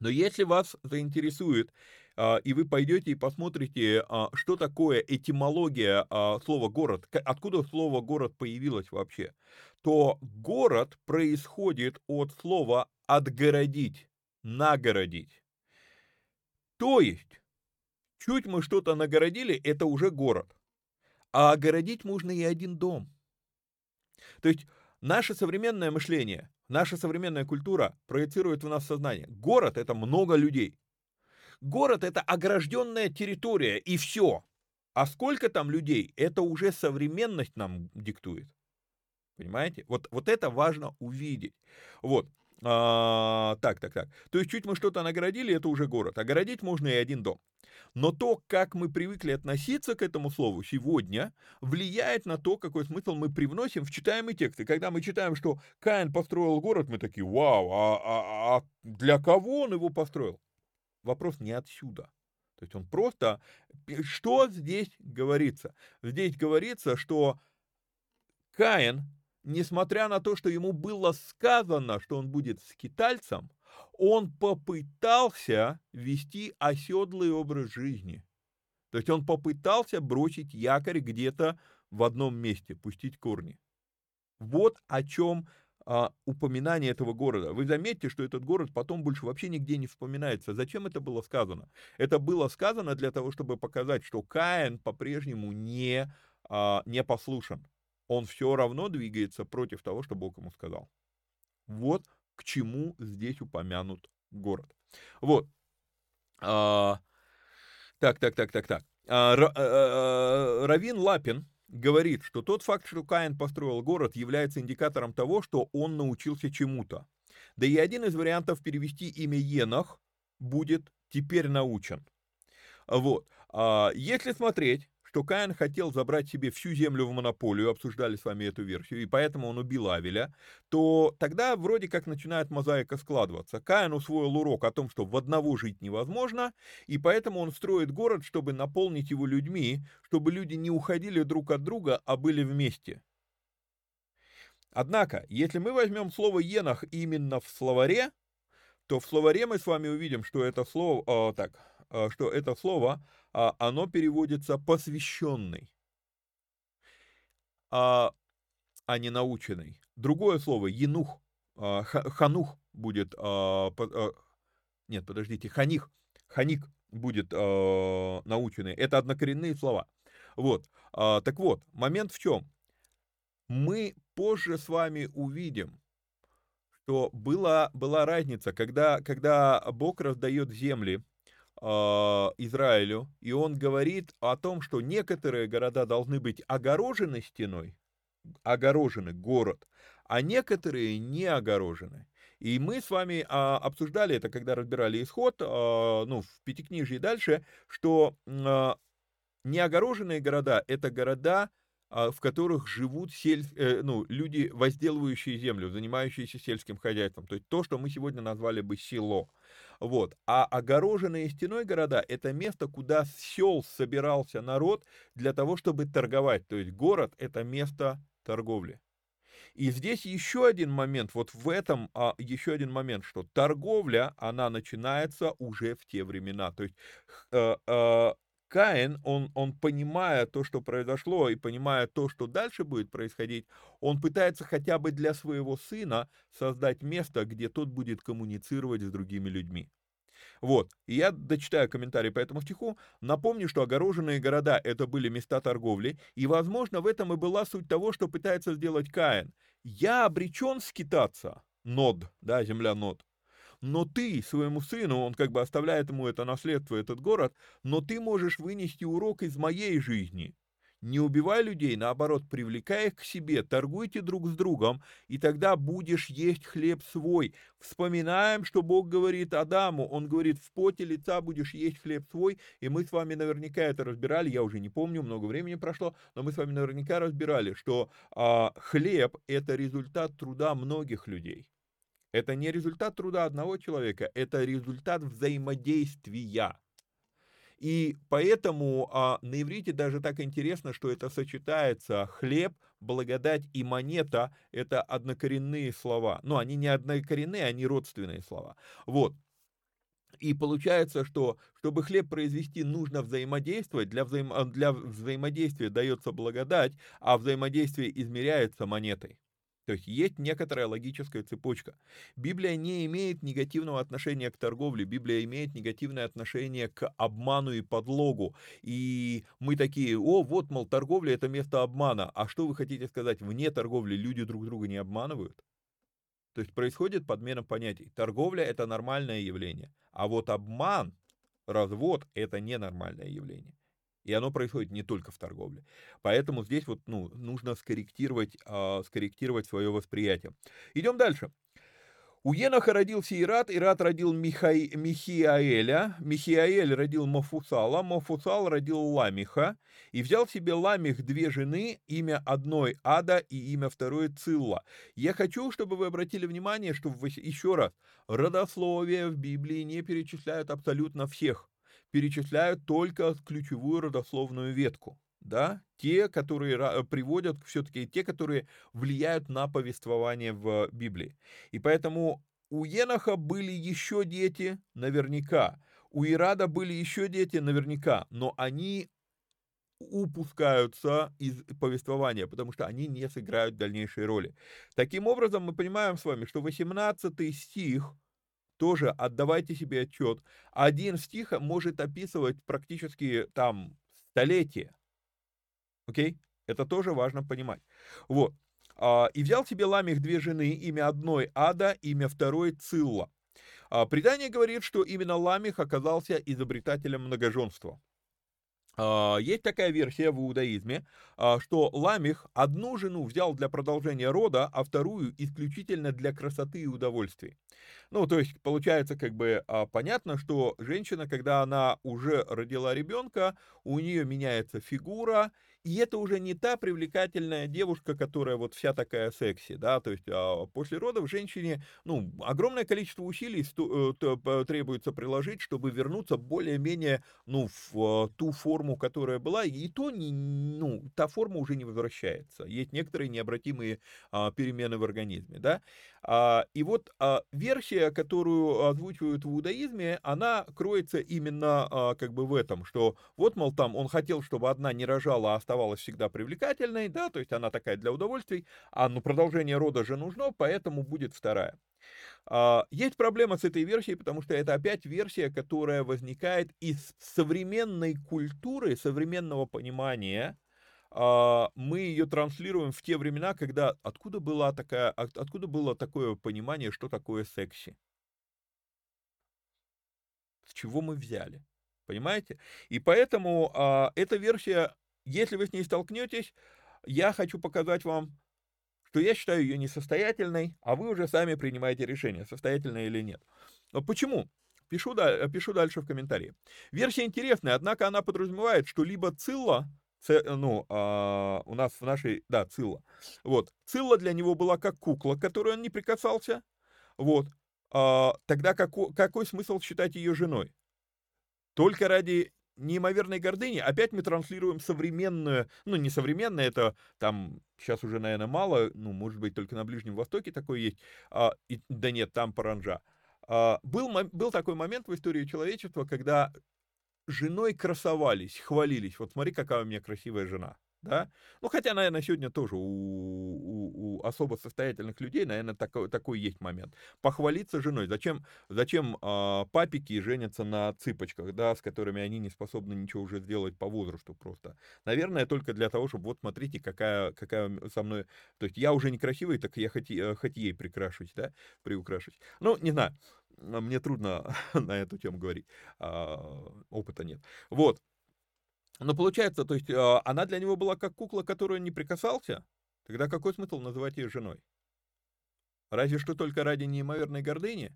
но если вас заинтересует, а, и вы пойдете и посмотрите, а, что такое этимология а, слова «город», откуда слово «город» появилось вообще, то город происходит от слова «отгородить», «нагородить». То есть, чуть мы что-то нагородили, это уже город. А огородить можно и один дом. То есть, наше современное мышление Наша современная культура проецирует в нас сознание. Город – это много людей. Город – это огражденная территория, и все. А сколько там людей, это уже современность нам диктует. Понимаете? Вот, вот это важно увидеть. Вот. А, так, так, так. То есть чуть мы что-то наградили, это уже город. Огородить можно и один дом. Но то, как мы привыкли относиться к этому слову сегодня, влияет на то, какой смысл мы привносим в читаемый текст. И когда мы читаем, что Каин построил город, мы такие, вау, а, а, а для кого он его построил? Вопрос не отсюда. То есть он просто... Что здесь говорится? Здесь говорится, что Каин, несмотря на то, что ему было сказано, что он будет скитальцем, он попытался вести оседлый образ жизни. То есть он попытался бросить якорь где-то в одном месте, пустить корни. Вот о чем а, упоминание этого города. Вы заметите, что этот город потом больше вообще нигде не вспоминается. Зачем это было сказано? Это было сказано для того, чтобы показать, что Каин по-прежнему не, а, не послушан. Он все равно двигается против того, что Бог ему сказал. Вот к чему здесь упомянут город. Вот. А, так, так, так, так, так. А, а, Равин Лапин говорит, что тот факт, что Каин построил город, является индикатором того, что он научился чему-то. Да и один из вариантов перевести имя Енах будет теперь научен. Вот. А, если смотреть, что Каин хотел забрать себе всю землю в монополию, обсуждали с вами эту версию, и поэтому он убил Авеля, то тогда вроде как начинает мозаика складываться. Каин усвоил урок о том, что в одного жить невозможно, и поэтому он строит город, чтобы наполнить его людьми, чтобы люди не уходили друг от друга, а были вместе. Однако, если мы возьмем слово «енах» именно в словаре, то в словаре мы с вами увидим, что это слово, э, так, э, что это слово, э, оно переводится посвященный, а, а не наученный. Другое слово енух, э, ханух будет, э, по, э, нет, подождите, ханих, ханик будет э, наученный. Это однокоренные слова. Вот. А, так вот, момент в чем? Мы позже с вами увидим, что была, была разница, когда, когда Бог раздает земли э, Израилю, и он говорит о том, что некоторые города должны быть огорожены стеной, огорожены город, а некоторые не огорожены. И мы с вами а, обсуждали это, когда разбирали исход, а, ну, в Пятикнижии дальше, что а, неогороженные города – это города, а, в которых живут сель, э, ну, люди, возделывающие землю, занимающиеся сельским хозяйством. То есть то, что мы сегодня назвали бы село. Вот. А огороженные стеной города – это место, куда сел собирался народ для того, чтобы торговать. То есть город – это место торговли. И здесь еще один момент, вот в этом а, еще один момент, что торговля, она начинается уже в те времена. То есть э, э, Каин, он, он понимая то, что произошло, и понимая то, что дальше будет происходить, он пытается хотя бы для своего сына создать место, где тот будет коммуницировать с другими людьми. Вот, и я дочитаю комментарий по этому стиху. Напомню, что огороженные города — это были места торговли, и, возможно, в этом и была суть того, что пытается сделать Каин. Я обречен скитаться, Нод, да, земля Нод, но ты своему сыну, он как бы оставляет ему это наследство, этот город, но ты можешь вынести урок из моей жизни. Не убивай людей, наоборот, привлекай их к себе, торгуйте друг с другом, и тогда будешь есть хлеб свой. Вспоминаем, что Бог говорит Адаму, он говорит, в поте лица будешь есть хлеб свой, и мы с вами наверняка это разбирали, я уже не помню, много времени прошло, но мы с вами наверняка разбирали, что а, хлеб – это результат труда многих людей. Это не результат труда одного человека, это результат взаимодействия. И поэтому а, на иврите даже так интересно, что это сочетается хлеб, благодать и монета – это однокоренные слова. Ну, они не однокоренные, они родственные слова. Вот. И получается, что чтобы хлеб произвести, нужно взаимодействовать. Для, взаим... для взаимодействия дается благодать, а взаимодействие измеряется монетой. То есть есть некоторая логическая цепочка. Библия не имеет негативного отношения к торговле, Библия имеет негативное отношение к обману и подлогу. И мы такие, о, вот, мол, торговля это место обмана. А что вы хотите сказать, вне торговли люди друг друга не обманывают? То есть происходит подмена понятий. Торговля это нормальное явление, а вот обман, развод это ненормальное явление. И оно происходит не только в торговле. Поэтому здесь вот, ну, нужно скорректировать, э, скорректировать свое восприятие. Идем дальше. У Еноха родился Ират, Ират родил Михай, Михиаэля, Михиаэль родил Мафусала, Мафусал родил Ламиха, и взял себе Ламих две жены, имя одной Ада и имя второй Цилла. Я хочу, чтобы вы обратили внимание, что, еще раз, родословие в Библии не перечисляют абсолютно всех перечисляют только ключевую родословную ветку. Да, те, которые приводят, все-таки те, которые влияют на повествование в Библии. И поэтому у Еноха были еще дети, наверняка. У Ирада были еще дети, наверняка, но они упускаются из повествования, потому что они не сыграют дальнейшей роли. Таким образом, мы понимаем с вами, что 18 стих тоже отдавайте себе отчет. Один стих может описывать практически там столетие. Окей? Это тоже важно понимать. Вот. А, и взял себе Ламих две жены, имя одной Ада, имя второй Цилла. А, предание говорит, что именно Ламих оказался изобретателем многоженства. А, есть такая версия в иудаизме, а, что Ламих одну жену взял для продолжения рода, а вторую исключительно для красоты и удовольствий. Ну, то есть, получается, как бы а, понятно, что женщина, когда она уже родила ребенка, у нее меняется фигура, и это уже не та привлекательная девушка, которая вот вся такая секси, да, то есть а, после родов женщине, ну, огромное количество усилий э, требуется приложить, чтобы вернуться более-менее, ну, в а, ту форму, которая была, и то, не, ну, та форма уже не возвращается. Есть некоторые необратимые а, перемены в организме, да. А, и вот а, версия, которую озвучивают в иудаизме, она кроется именно а, как бы в этом, что вот, мол, там он хотел, чтобы одна не рожала, а оставалась всегда привлекательной, да, то есть она такая для удовольствий, а ну продолжение рода же нужно, поэтому будет вторая. Есть проблема с этой версией, потому что это опять версия, которая возникает из современной культуры, современного понимания мы ее транслируем в те времена, когда откуда была такая, откуда было такое понимание, что такое секси? С чего мы взяли? Понимаете? И поэтому а, эта версия, если вы с ней столкнетесь, я хочу показать вам, что я считаю ее несостоятельной, а вы уже сами принимаете решение, состоятельная или нет. Но почему? Пишу, пишу дальше в комментарии. Версия интересная, однако она подразумевает, что либо Цилла ну, а, у нас в нашей, да, Цилла. Вот, Цилла для него была как кукла, к которой он не прикасался. Вот, а, тогда какой, какой смысл считать ее женой? Только ради неимоверной гордыни. Опять мы транслируем современную, ну, не современное, это там сейчас уже, наверное, мало, ну, может быть, только на Ближнем Востоке такое есть, а, и, да нет, там паранжа. А, был, был такой момент в истории человечества, когда женой красовались, хвалились. Вот смотри, какая у меня красивая жена. Да? Ну, хотя, наверное, сегодня тоже у, у, у особо состоятельных людей, наверное, такой, такой есть момент. Похвалиться женой. Зачем, зачем э, папики женятся на цыпочках, да, с которыми они не способны ничего уже сделать по возрасту просто? Наверное, только для того, чтобы вот смотрите, какая, какая со мной... То есть я уже некрасивый, так я хоть, э, хоть ей прикрашусь, да, приукрашусь. Ну, не знаю. А мне трудно на эту тему говорить, а, опыта нет. Вот. Но получается, то есть а, она для него была как кукла, которую он не прикасался, тогда какой смысл называть ее женой? Разве что только ради неимоверной гордыни.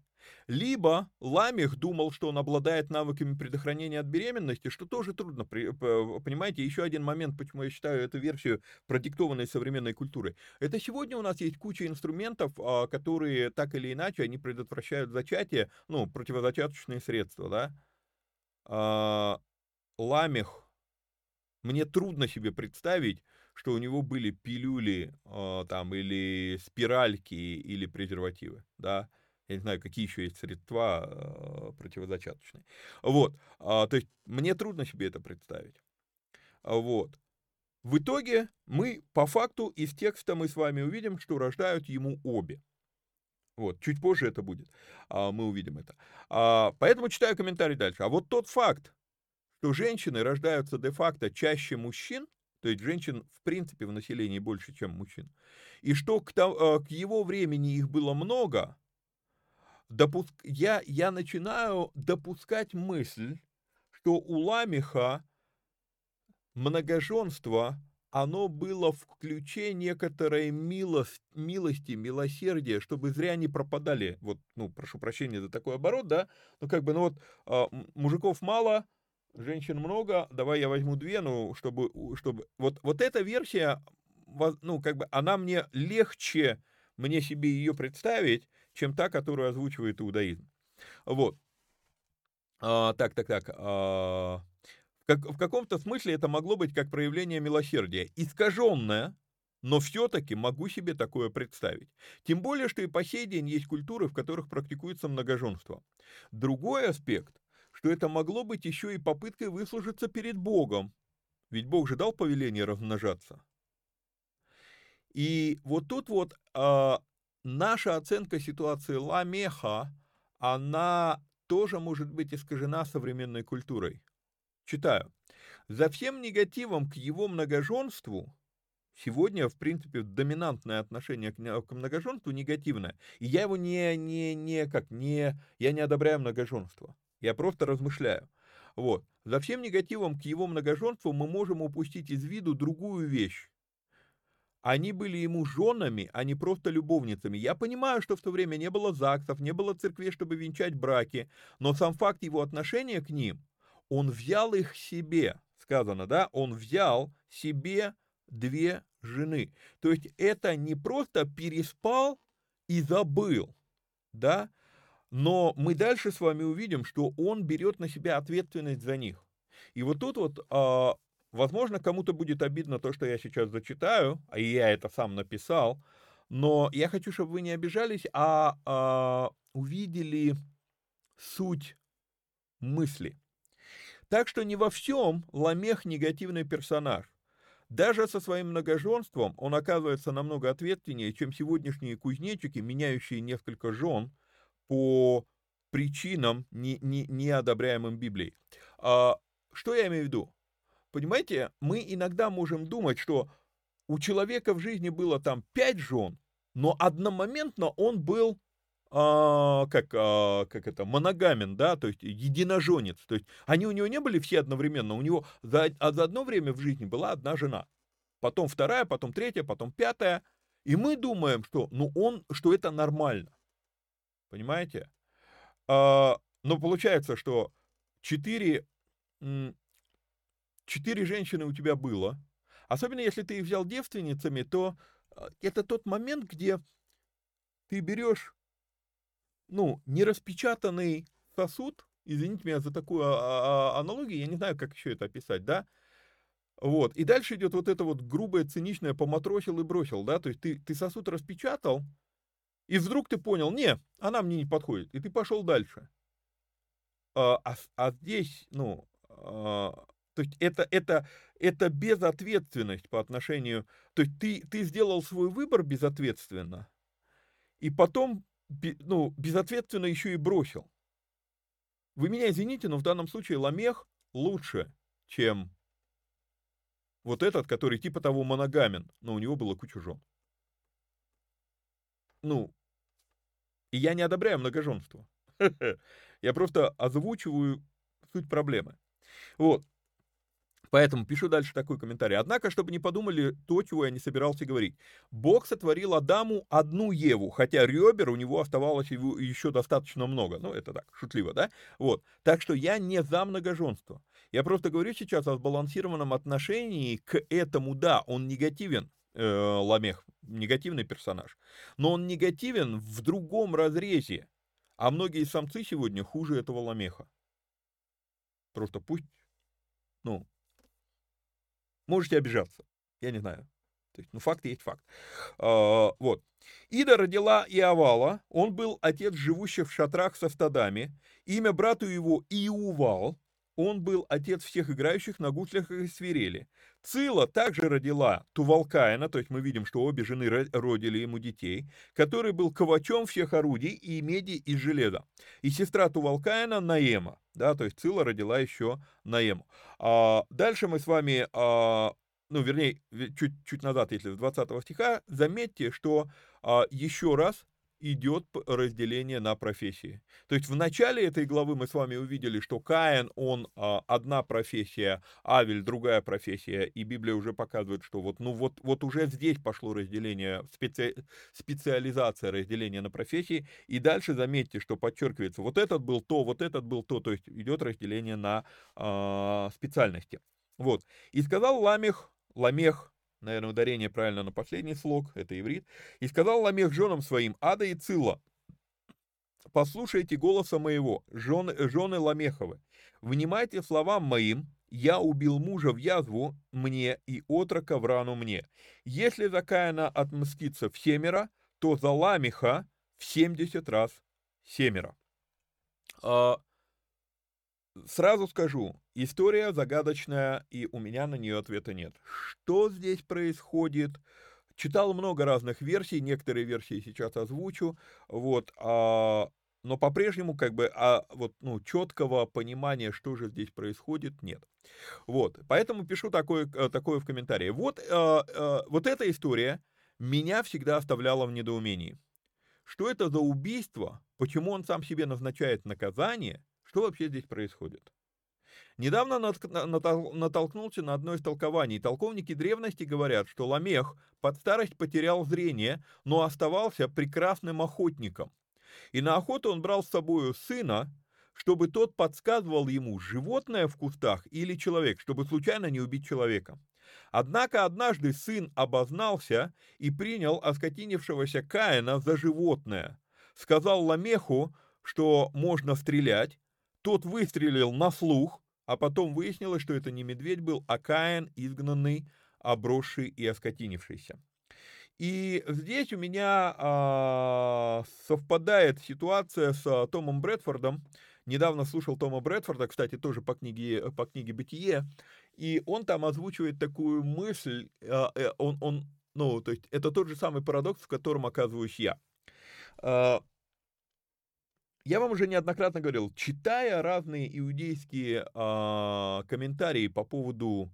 Либо Ламих думал, что он обладает навыками предохранения от беременности, что тоже трудно, понимаете, еще один момент, почему я считаю эту версию продиктованной современной культурой. Это сегодня у нас есть куча инструментов, а, которые так или иначе, они предотвращают зачатие, ну, противозачаточные средства, да. А, Ламих, мне трудно себе представить, что у него были пилюли э, там или спиральки или презервативы, да, я не знаю, какие еще есть средства э, противозачаточные. Вот, э, то есть мне трудно себе это представить. Вот. В итоге мы по факту из текста мы с вами увидим, что рождают ему обе. Вот, чуть позже это будет, а, мы увидим это. А, поэтому читаю комментарий дальше. А вот тот факт, что женщины рождаются де-факто чаще мужчин, то есть женщин в принципе в населении больше, чем мужчин. И что к, э, к его времени их было много, допуск... я, я начинаю допускать мысль, что у Ламиха многоженство, оно было в ключе некоторой милость, милости, милосердия, чтобы зря не пропадали, вот, ну, прошу прощения за такой оборот, да, ну, как бы, ну, вот, а, мужиков мало, женщин много, давай я возьму две, ну, чтобы, чтобы... Вот, вот эта версия, ну, как бы, она мне легче, мне себе ее представить, чем та, которую озвучивает иудаизм. Вот. А, так, так, так. А, как, в каком-то смысле это могло быть как проявление милосердия. Искаженное, но все-таки могу себе такое представить. Тем более, что и по сей день есть культуры, в которых практикуется многоженство. Другой аспект что это могло быть еще и попыткой выслужиться перед Богом. Ведь Бог же дал повеление размножаться. И вот тут вот э, наша оценка ситуации Ламеха, она тоже может быть искажена современной культурой. Читаю. За всем негативом к его многоженству сегодня, в принципе, доминантное отношение к многоженству негативное. И я его не, не, не, как, не, я не одобряю многоженство. Я просто размышляю. Вот. За всем негативом к его многоженству мы можем упустить из виду другую вещь. Они были ему женами, а не просто любовницами. Я понимаю, что в то время не было ЗАГСов, не было церквей, чтобы венчать браки, но сам факт его отношения к ним, он взял их себе, сказано, да, он взял себе две жены. То есть это не просто переспал и забыл, да, но мы дальше с вами увидим, что он берет на себя ответственность за них. И вот тут вот, а, возможно, кому-то будет обидно то, что я сейчас зачитаю, а я это сам написал, но я хочу, чтобы вы не обижались, а, а увидели суть мысли. Так что не во всем Ламех негативный персонаж. Даже со своим многоженством он оказывается намного ответственнее, чем сегодняшние кузнечики, меняющие несколько жен по причинам, не, не, не одобряемым Библией. А, что я имею в виду? Понимаете, мы иногда можем думать, что у человека в жизни было там пять жен, но одномоментно он был а, как, а, как это, моногамен, да, то есть единоженец. То есть они у него не были все одновременно, у него за, а за одно время в жизни была одна жена. Потом вторая, потом третья, потом пятая. И мы думаем, что, ну, он, что это нормально. Понимаете? А, но получается, что четыре, четыре женщины у тебя было. Особенно если ты их взял девственницами, то а, это тот момент, где ты берешь ну, нераспечатанный сосуд, извините меня за такую а, аналогию, я не знаю, как еще это описать, да, вот, и дальше идет вот это вот грубое, циничное поматросил и бросил, да, то есть ты, ты сосуд распечатал, и вдруг ты понял, не, она мне не подходит, и ты пошел дальше. А, а, а здесь, ну, а, то есть это, это, это безответственность по отношению, то есть ты, ты сделал свой выбор безответственно, и потом ну, безответственно еще и бросил. Вы меня извините, но в данном случае Ламех лучше, чем вот этот, который типа того моногамен, но у него было куча жен. Ну, и я не одобряю многоженство. Я просто озвучиваю суть проблемы. Вот. Поэтому пишу дальше такой комментарий. Однако, чтобы не подумали то, чего я не собирался говорить. Бог сотворил Адаму одну Еву, хотя ребер у него оставалось еще достаточно много. Ну, это так, шутливо, да? Вот. Так что я не за многоженство. Я просто говорю сейчас о сбалансированном отношении к этому, да, он негативен, э, Ламех, негативный персонаж. Но он негативен в другом разрезе. А многие самцы сегодня хуже этого Ламеха. Просто пусть, ну, Можете обижаться. Я не знаю. То есть, ну, факт есть факт. А, вот. Ида родила Иовала, он был отец живущих в шатрах со стадами. Имя брату его Иувал, он был отец всех играющих на гуслях и свирели. Цила также родила Тувалкаина, то есть мы видим, что обе жены родили ему детей, который был ковачом всех орудий и меди и железа. И сестра Тувалкаина Наема, да, то есть Цила родила еще Наему. А дальше мы с вами, а, ну, вернее, чуть, чуть назад, если с 20 стиха, заметьте, что а, еще раз идет разделение на профессии. То есть в начале этой главы мы с вами увидели, что Каин, он а, одна профессия, Авель другая профессия, и Библия уже показывает, что вот, ну вот, вот уже здесь пошло разделение, специ, специализация разделения на профессии, и дальше заметьте, что подчеркивается, вот этот был то, вот этот был то, то есть идет разделение на а, специальности. Вот. И сказал Ламех, Ламех, наверное, ударение правильно на последний слог, это иврит, и сказал Ламех женам своим, Ада и Цилла, послушайте голоса моего, жены, жены Ламеховы, внимайте словам моим, я убил мужа в язву мне и отрока в рану мне. Если за Каина отмстится в семеро, то за Ламеха в семьдесят раз семеро. А, Сразу скажу, история загадочная, и у меня на нее ответа нет. Что здесь происходит? Читал много разных версий, некоторые версии сейчас озвучу, вот, а, но по-прежнему как бы а, вот, ну, четкого понимания, что же здесь происходит, нет. Вот, поэтому пишу такое, э, такое в комментарии. Вот, а, а, вот эта история меня всегда оставляла в недоумении. Что это за убийство? Почему он сам себе назначает наказание? Что вообще здесь происходит? Недавно натолкнулся на одно из толкований. Толковники древности говорят, что Ламех под старость потерял зрение, но оставался прекрасным охотником. И на охоту он брал с собой сына, чтобы тот подсказывал ему, животное в кустах или человек, чтобы случайно не убить человека. Однако однажды сын обознался и принял оскотинившегося Каина за животное. Сказал Ламеху, что можно стрелять. Тот выстрелил на слух, а потом выяснилось, что это не медведь был, а Каин, изгнанный, обросший и оскотинившийся. И здесь у меня а, совпадает ситуация с Томом Брэдфордом. Недавно слушал Тома Брэдфорда, кстати, тоже по книге, по книге «Бытие», и он там озвучивает такую мысль, а, э, он, он, ну, то есть это тот же самый парадокс, в котором оказываюсь я. А, я вам уже неоднократно говорил, читая разные иудейские а, комментарии по поводу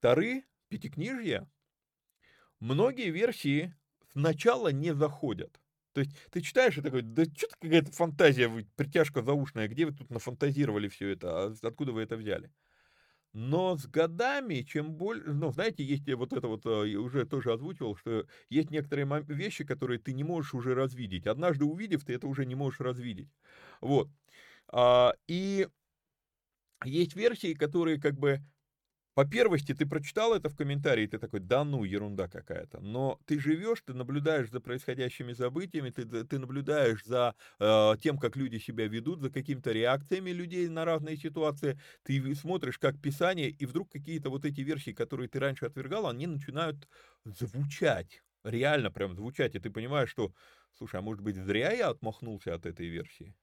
Тары, Пятикнижья, многие версии сначала не заходят. То есть ты читаешь и такой, да что-то какая-то фантазия, притяжка заушная, где вы тут нафантазировали все это, а откуда вы это взяли? Но с годами, чем больше, ну, знаете, есть вот это вот, э, я уже тоже озвучивал, что есть некоторые вещи, которые ты не можешь уже развидеть. Однажды увидев, ты это уже не можешь развидеть. Вот. А, и есть версии, которые как бы по первости, ты прочитал это в комментарии, ты такой, да ну, ерунда какая-то. Но ты живешь, ты наблюдаешь за происходящими событиями, ты, ты наблюдаешь за э, тем, как люди себя ведут, за какими-то реакциями людей на разные ситуации. Ты смотришь, как Писание, и вдруг какие-то вот эти версии, которые ты раньше отвергал, они начинают звучать. Реально прям звучать. И ты понимаешь, что, слушай, а может быть, зря я отмахнулся от этой версии?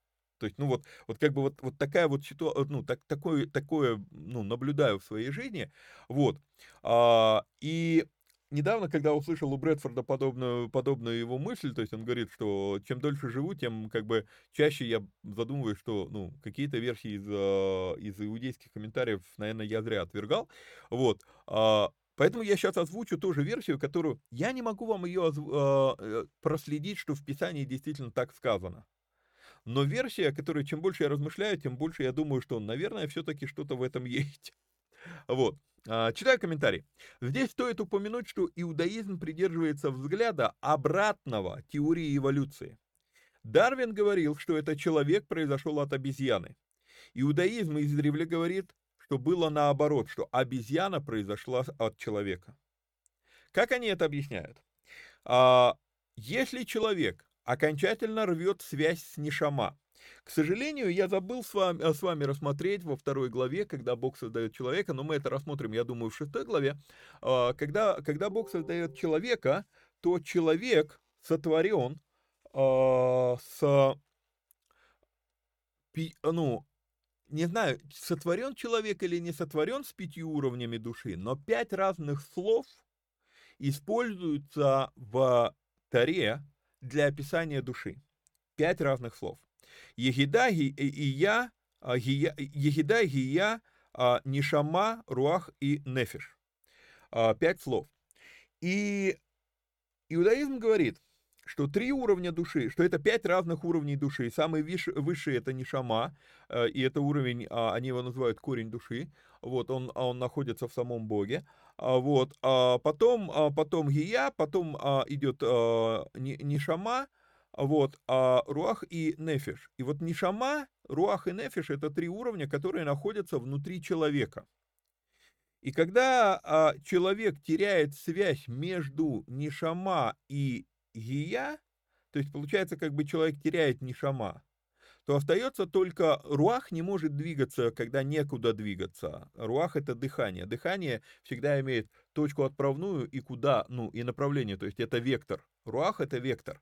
То есть, ну вот, вот как бы вот, вот такая вот ситуация, ну, так, такое, такое, ну, наблюдаю в своей жизни, вот. А, и недавно, когда услышал у Брэдфорда подобную, подобную его мысль, то есть он говорит, что чем дольше живу, тем как бы чаще я задумываюсь, что, ну, какие-то версии из, а, из иудейских комментариев, наверное, я зря отвергал, вот. А, Поэтому я сейчас озвучу тоже версию, которую я не могу вам ее а, э, проследить, что в Писании действительно так сказано. Но версия, которая чем больше я размышляю, тем больше я думаю, что, наверное, все-таки что-то в этом есть. Вот. А, читаю комментарий. Здесь стоит упомянуть, что иудаизм придерживается взгляда обратного теории эволюции. Дарвин говорил, что этот человек произошел от обезьяны. Иудаизм издревле говорит, что было наоборот, что обезьяна произошла от человека. Как они это объясняют? А, если человек окончательно рвет связь с Нишама. К сожалению, я забыл с вами, э, с вами рассмотреть во второй главе, когда Бог создает человека, но мы это рассмотрим, я думаю, в шестой главе. А, когда, когда Бог создает человека, то человек сотворен а, с, ну, не знаю, сотворен человек или не сотворен с пятью уровнями души, но пять разных слов используются в Таре для описания души. Пять разных слов. Егида, и я, а, Егида, Гия, а, Нишама, Руах и Нефиш. А, пять слов. И иудаизм говорит, что три уровня души, что это пять разных уровней души. Самый высший это Нишама, и это уровень, они его называют корень души. Вот, он, он находится в самом Боге. А, вот, а потом, а, потом Гия, потом идет Нишама, вот, а Руах и Нефиш. И вот Нишама, Руах и Нефиш это три уровня, которые находятся внутри человека. И когда человек теряет связь между Нишама и Гия, то есть получается, как бы человек теряет Нишама, то остается только руах не может двигаться, когда некуда двигаться. Руах это дыхание. Дыхание всегда имеет точку отправную и куда, ну и направление, то есть это вектор. Руах это вектор.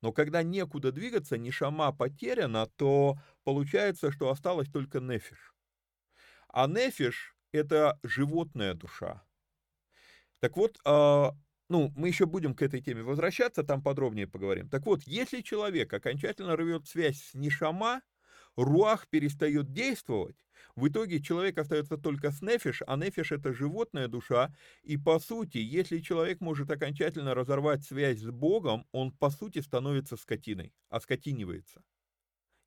Но когда некуда двигаться, ни шама потеряна, то получается, что осталось только нефиш. А нефиш – это животная душа. Так вот, а, ну, мы еще будем к этой теме возвращаться, там подробнее поговорим. Так вот, если человек окончательно рвет связь с Нишама, Руах перестает действовать, в итоге человек остается только с нефиш, а нефиш это животная душа, и по сути, если человек может окончательно разорвать связь с Богом, он по сути становится скотиной, оскотинивается.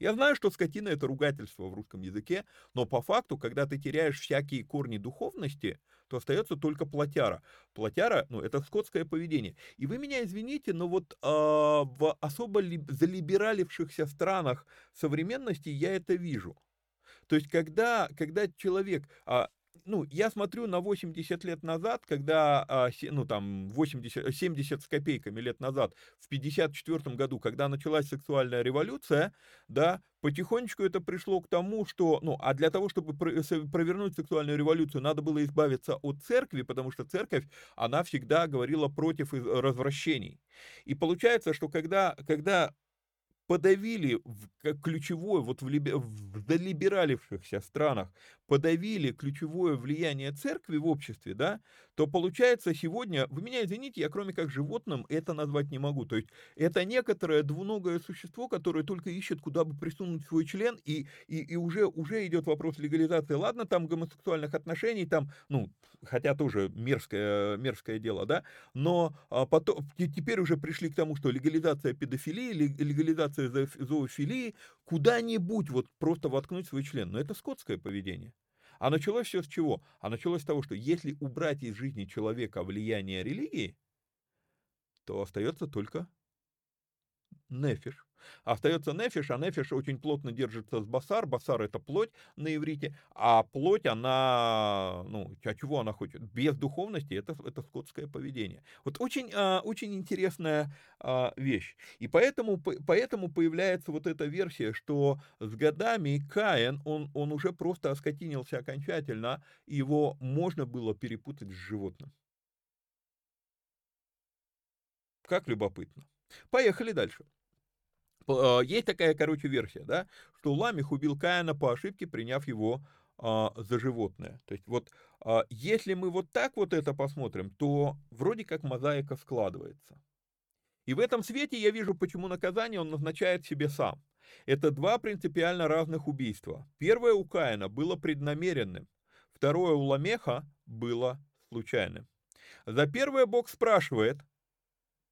Я знаю, что скотина это ругательство в русском языке, но по факту, когда ты теряешь всякие корни духовности, то остается только плотяра. Плотяра, ну, это скотское поведение. И вы меня извините, но вот э, в особо ли, залибералившихся странах современности я это вижу. То есть, когда, когда человек, а, ну, я смотрю на 80 лет назад, когда, а, ну, там, 80, 70 с копейками лет назад, в 54 году, когда началась сексуальная революция, да, потихонечку это пришло к тому, что, ну, а для того, чтобы провернуть сексуальную революцию, надо было избавиться от церкви, потому что церковь, она всегда говорила против развращений. И получается, что когда, когда подавили как ключевое, вот в, либе, в долибералившихся странах, подавили ключевое влияние церкви в обществе, да, то получается сегодня, вы меня извините, я кроме как животным это назвать не могу. То есть это некоторое двуногое существо, которое только ищет, куда бы присунуть свой член, и, и, и уже, уже идет вопрос легализации. Ладно, там гомосексуальных отношений, там, ну, хотя тоже мерзкое, мерзкое дело, да, но а, потом, теперь уже пришли к тому, что легализация педофилии, легализация зоофилии, куда-нибудь вот просто воткнуть свой член. Но это скотское поведение. А началось все с чего? А началось с того, что если убрать из жизни человека влияние религии, то остается только нефиш. Остается нефиш, а нефиш очень плотно держится с басар. Басар это плоть на иврите, а плоть, она, ну, а чего она хочет? Без духовности это, это скотское поведение. Вот очень, а, очень интересная а, вещь. И поэтому, поэтому появляется вот эта версия, что с годами Каин, он, он уже просто оскотинился окончательно, его можно было перепутать с животным. Как любопытно. Поехали дальше. А, есть такая, короче, версия, да, что Ламих убил Каина по ошибке, приняв его а, за животное. То есть вот а, если мы вот так вот это посмотрим, то вроде как мозаика складывается. И в этом свете я вижу, почему наказание он назначает себе сам. Это два принципиально разных убийства. Первое у Каина было преднамеренным, второе у Ламеха было случайным. За первое Бог спрашивает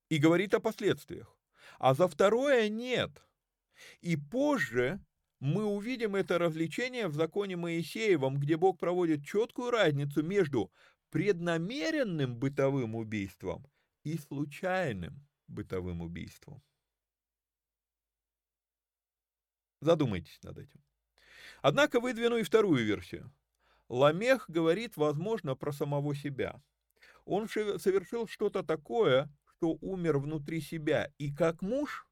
и говорит о последствиях а за второе нет. И позже мы увидим это развлечение в законе Моисеевом, где Бог проводит четкую разницу между преднамеренным бытовым убийством и случайным бытовым убийством. Задумайтесь над этим. Однако выдвину и вторую версию. Ламех говорит, возможно, про самого себя. Он совершил что-то такое, что умер внутри себя и как муж,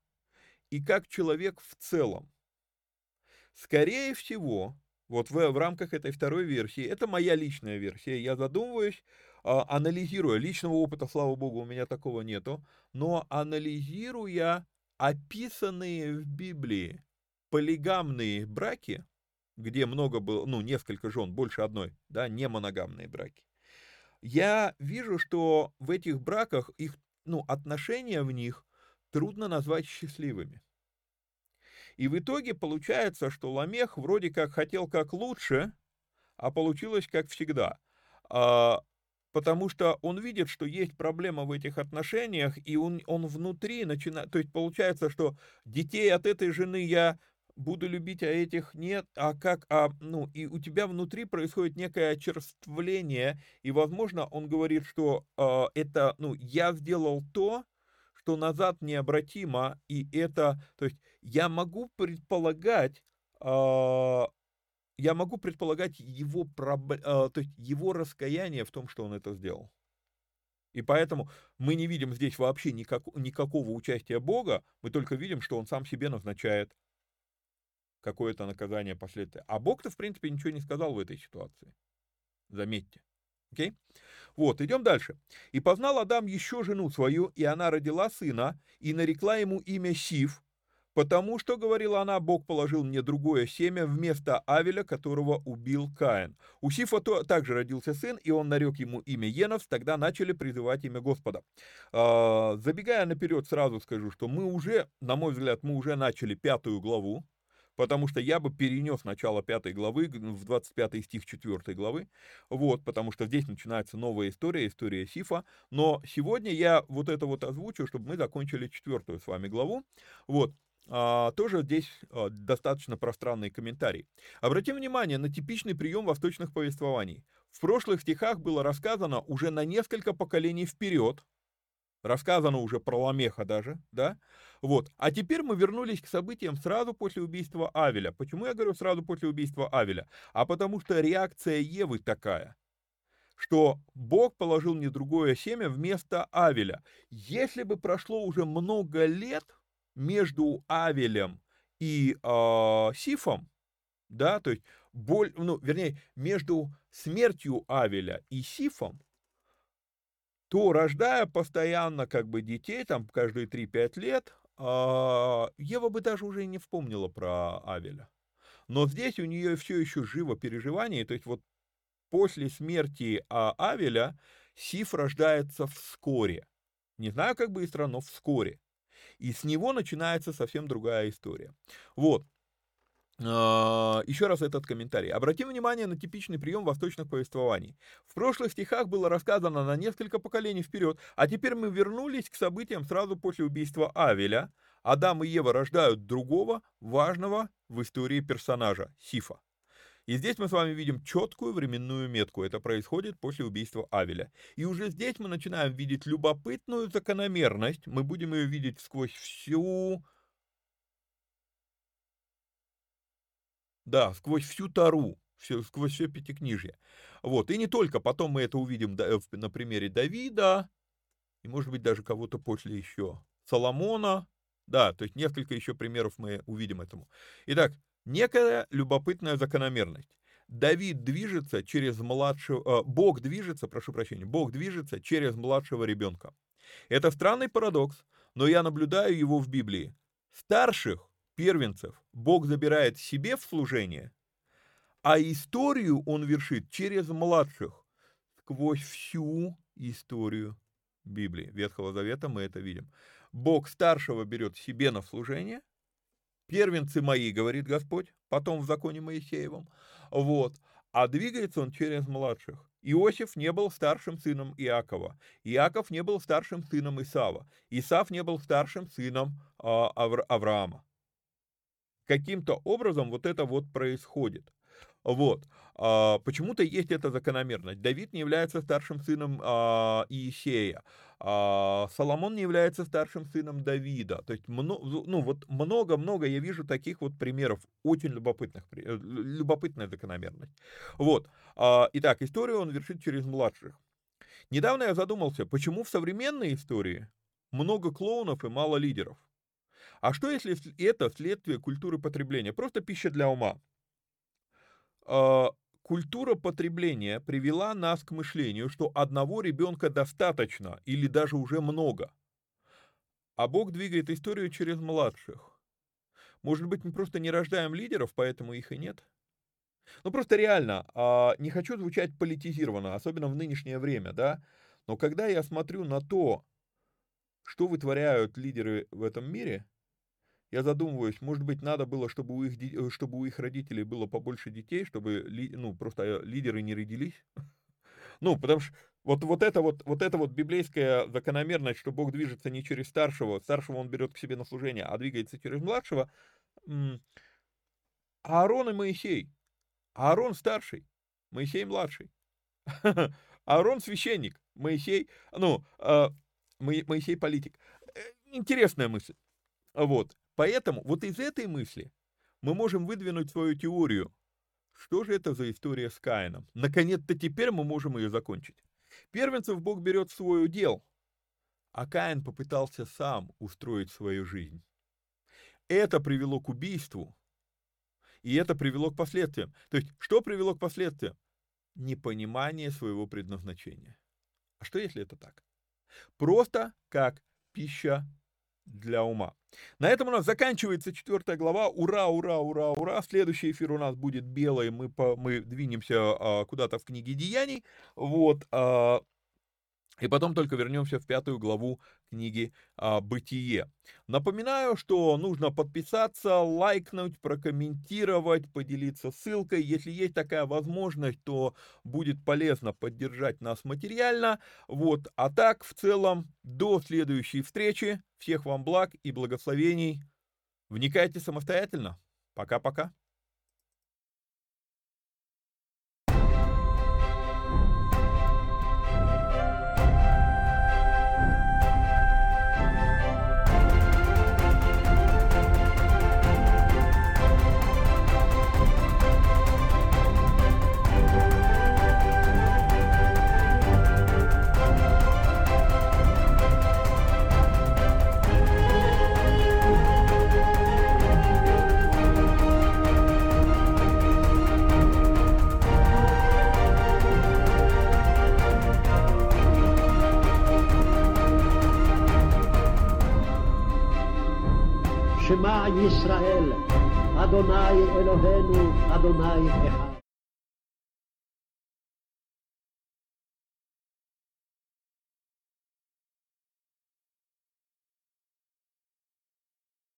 и как человек в целом. Скорее всего, вот в, в рамках этой второй версии, это моя личная версия, я задумываюсь, а, анализируя, личного опыта, слава богу, у меня такого нету, но анализируя описанные в Библии полигамные браки, где много было, ну, несколько жен, больше одной, да, не моногамные браки, я вижу, что в этих браках их ну, отношения в них трудно назвать счастливыми. И в итоге получается, что Ламех вроде как хотел как лучше, а получилось как всегда. А, потому что он видит, что есть проблема в этих отношениях, и он, он внутри начинает... То есть получается, что детей от этой жены я буду любить, а этих нет, а как, а, ну, и у тебя внутри происходит некое очерствление, и, возможно, он говорит, что э, это, ну, я сделал то, что назад необратимо, и это, то есть я могу предполагать, э, я могу предполагать его, э, то есть его раскаяние в том, что он это сделал. И поэтому мы не видим здесь вообще никак, никакого участия Бога, мы только видим, что он сам себе назначает какое-то наказание последствия. А Бог-то, в принципе, ничего не сказал в этой ситуации. Заметьте. Окей? Вот, идем дальше. «И познал Адам еще жену свою, и она родила сына, и нарекла ему имя Сив, потому что, говорила она, Бог положил мне другое семя вместо Авеля, которого убил Каин. У Сифа то, также родился сын, и он нарек ему имя Енос, тогда начали призывать имя Господа. А, забегая наперед, сразу скажу, что мы уже, на мой взгляд, мы уже начали пятую главу, потому что я бы перенес начало пятой главы в 25 стих 4 главы, вот, потому что здесь начинается новая история, история Сифа, но сегодня я вот это вот озвучу, чтобы мы закончили четвертую с вами главу, вот, а, тоже здесь а, достаточно пространный комментарий. Обратим внимание на типичный прием восточных повествований. В прошлых стихах было рассказано уже на несколько поколений вперед, рассказано уже про Ламеха даже, да, вот. А теперь мы вернулись к событиям сразу после убийства Авеля. Почему я говорю сразу после убийства Авеля? А потому что реакция Евы такая, что Бог положил мне другое семя вместо Авеля. Если бы прошло уже много лет между Авелем и э, Сифом, да, то есть, боль, ну, вернее, между смертью Авеля и Сифом, то рождая постоянно как бы детей, там каждые 3-5 лет, Ева бы даже уже не вспомнила про Авеля. Но здесь у нее все еще живо переживание, то есть вот после смерти а, Авеля Сиф рождается вскоре. Не знаю, как быстро, но вскоре. И с него начинается совсем другая история. Вот. А, Еще раз этот комментарий. Обратим внимание на типичный прием восточных повествований. В прошлых стихах было рассказано на несколько поколений вперед, а теперь мы вернулись к событиям сразу после убийства Авеля. Адам и Ева рождают другого важного в истории персонажа – Сифа. И здесь мы с вами видим четкую временную метку. Это происходит после убийства Авеля. И уже здесь мы начинаем видеть любопытную закономерность. Мы будем ее видеть сквозь всю Да, сквозь всю Тару, все, сквозь все Пятикнижье. Вот, и не только, потом мы это увидим на примере Давида, и, может быть, даже кого-то после еще, Соломона, да, то есть несколько еще примеров мы увидим этому. Итак, некая любопытная закономерность. Давид движется через младшего, э, Бог движется, прошу прощения, Бог движется через младшего ребенка. Это странный парадокс, но я наблюдаю его в Библии. Старших первенцев Бог забирает себе в служение, а историю он вершит через младших, сквозь всю историю Библии. Ветхого Завета мы это видим. Бог старшего берет себе на служение, первенцы мои, говорит Господь, потом в законе Моисеевом, вот, а двигается он через младших. Иосиф не был старшим сыном Иакова, Иаков не был старшим сыном Исава, Исав не был старшим сыном а, Авра Авраама каким-то образом вот это вот происходит. Вот. А, почему-то есть эта закономерность. Давид не является старшим сыном а, Иисея. А, Соломон не является старшим сыном Давида. То есть, ну вот много-много я вижу таких вот примеров, очень любопытных, э, любопытная закономерность. Вот. А, итак, историю он вершит через младших. Недавно я задумался, почему в современной истории много клоунов и мало лидеров. А что если это следствие культуры потребления? Просто пища для ума. А, культура потребления привела нас к мышлению, что одного ребенка достаточно или даже уже много. А Бог двигает историю через младших. Может быть, мы просто не рождаем лидеров, поэтому их и нет? Ну, просто реально, а, не хочу звучать политизированно, особенно в нынешнее время, да, но когда я смотрю на то, что вытворяют лидеры в этом мире – я задумываюсь, может быть, надо было, чтобы у их, э, чтобы у их родителей было побольше детей, чтобы, ну, просто э, лидеры не родились. Ну, потому что вот, вот, это вот, вот это вот библейская закономерность, что Бог движется не через старшего, старшего он берет к себе на служение, а двигается через младшего. Аарон и Моисей. Аарон старший, Моисей младший. Аарон священник, Моисей, ну, э, Моисей политик. Интересная мысль. Вот. Поэтому вот из этой мысли мы можем выдвинуть свою теорию. Что же это за история с Каином? Наконец-то теперь мы можем ее закончить. Первенцев Бог берет в свой удел, а Каин попытался сам устроить свою жизнь. Это привело к убийству, и это привело к последствиям. То есть, что привело к последствиям? Непонимание своего предназначения. А что если это так? Просто как пища для ума. На этом у нас заканчивается четвертая глава. Ура, ура, ура, ура. Следующий эфир у нас будет белый. Мы, по, мы двинемся а, куда-то в книге деяний. Вот. А, и потом только вернемся в пятую главу книги а, «Бытие». Напоминаю, что нужно подписаться, лайкнуть, прокомментировать, поделиться ссылкой. Если есть такая возможность, то будет полезно поддержать нас материально. Вот. А так, в целом, до следующей встречи. Всех вам благ и благословений. Вникайте самостоятельно. Пока-пока. שמע ישראל, אדוני אלוהינו, אדוני אחד.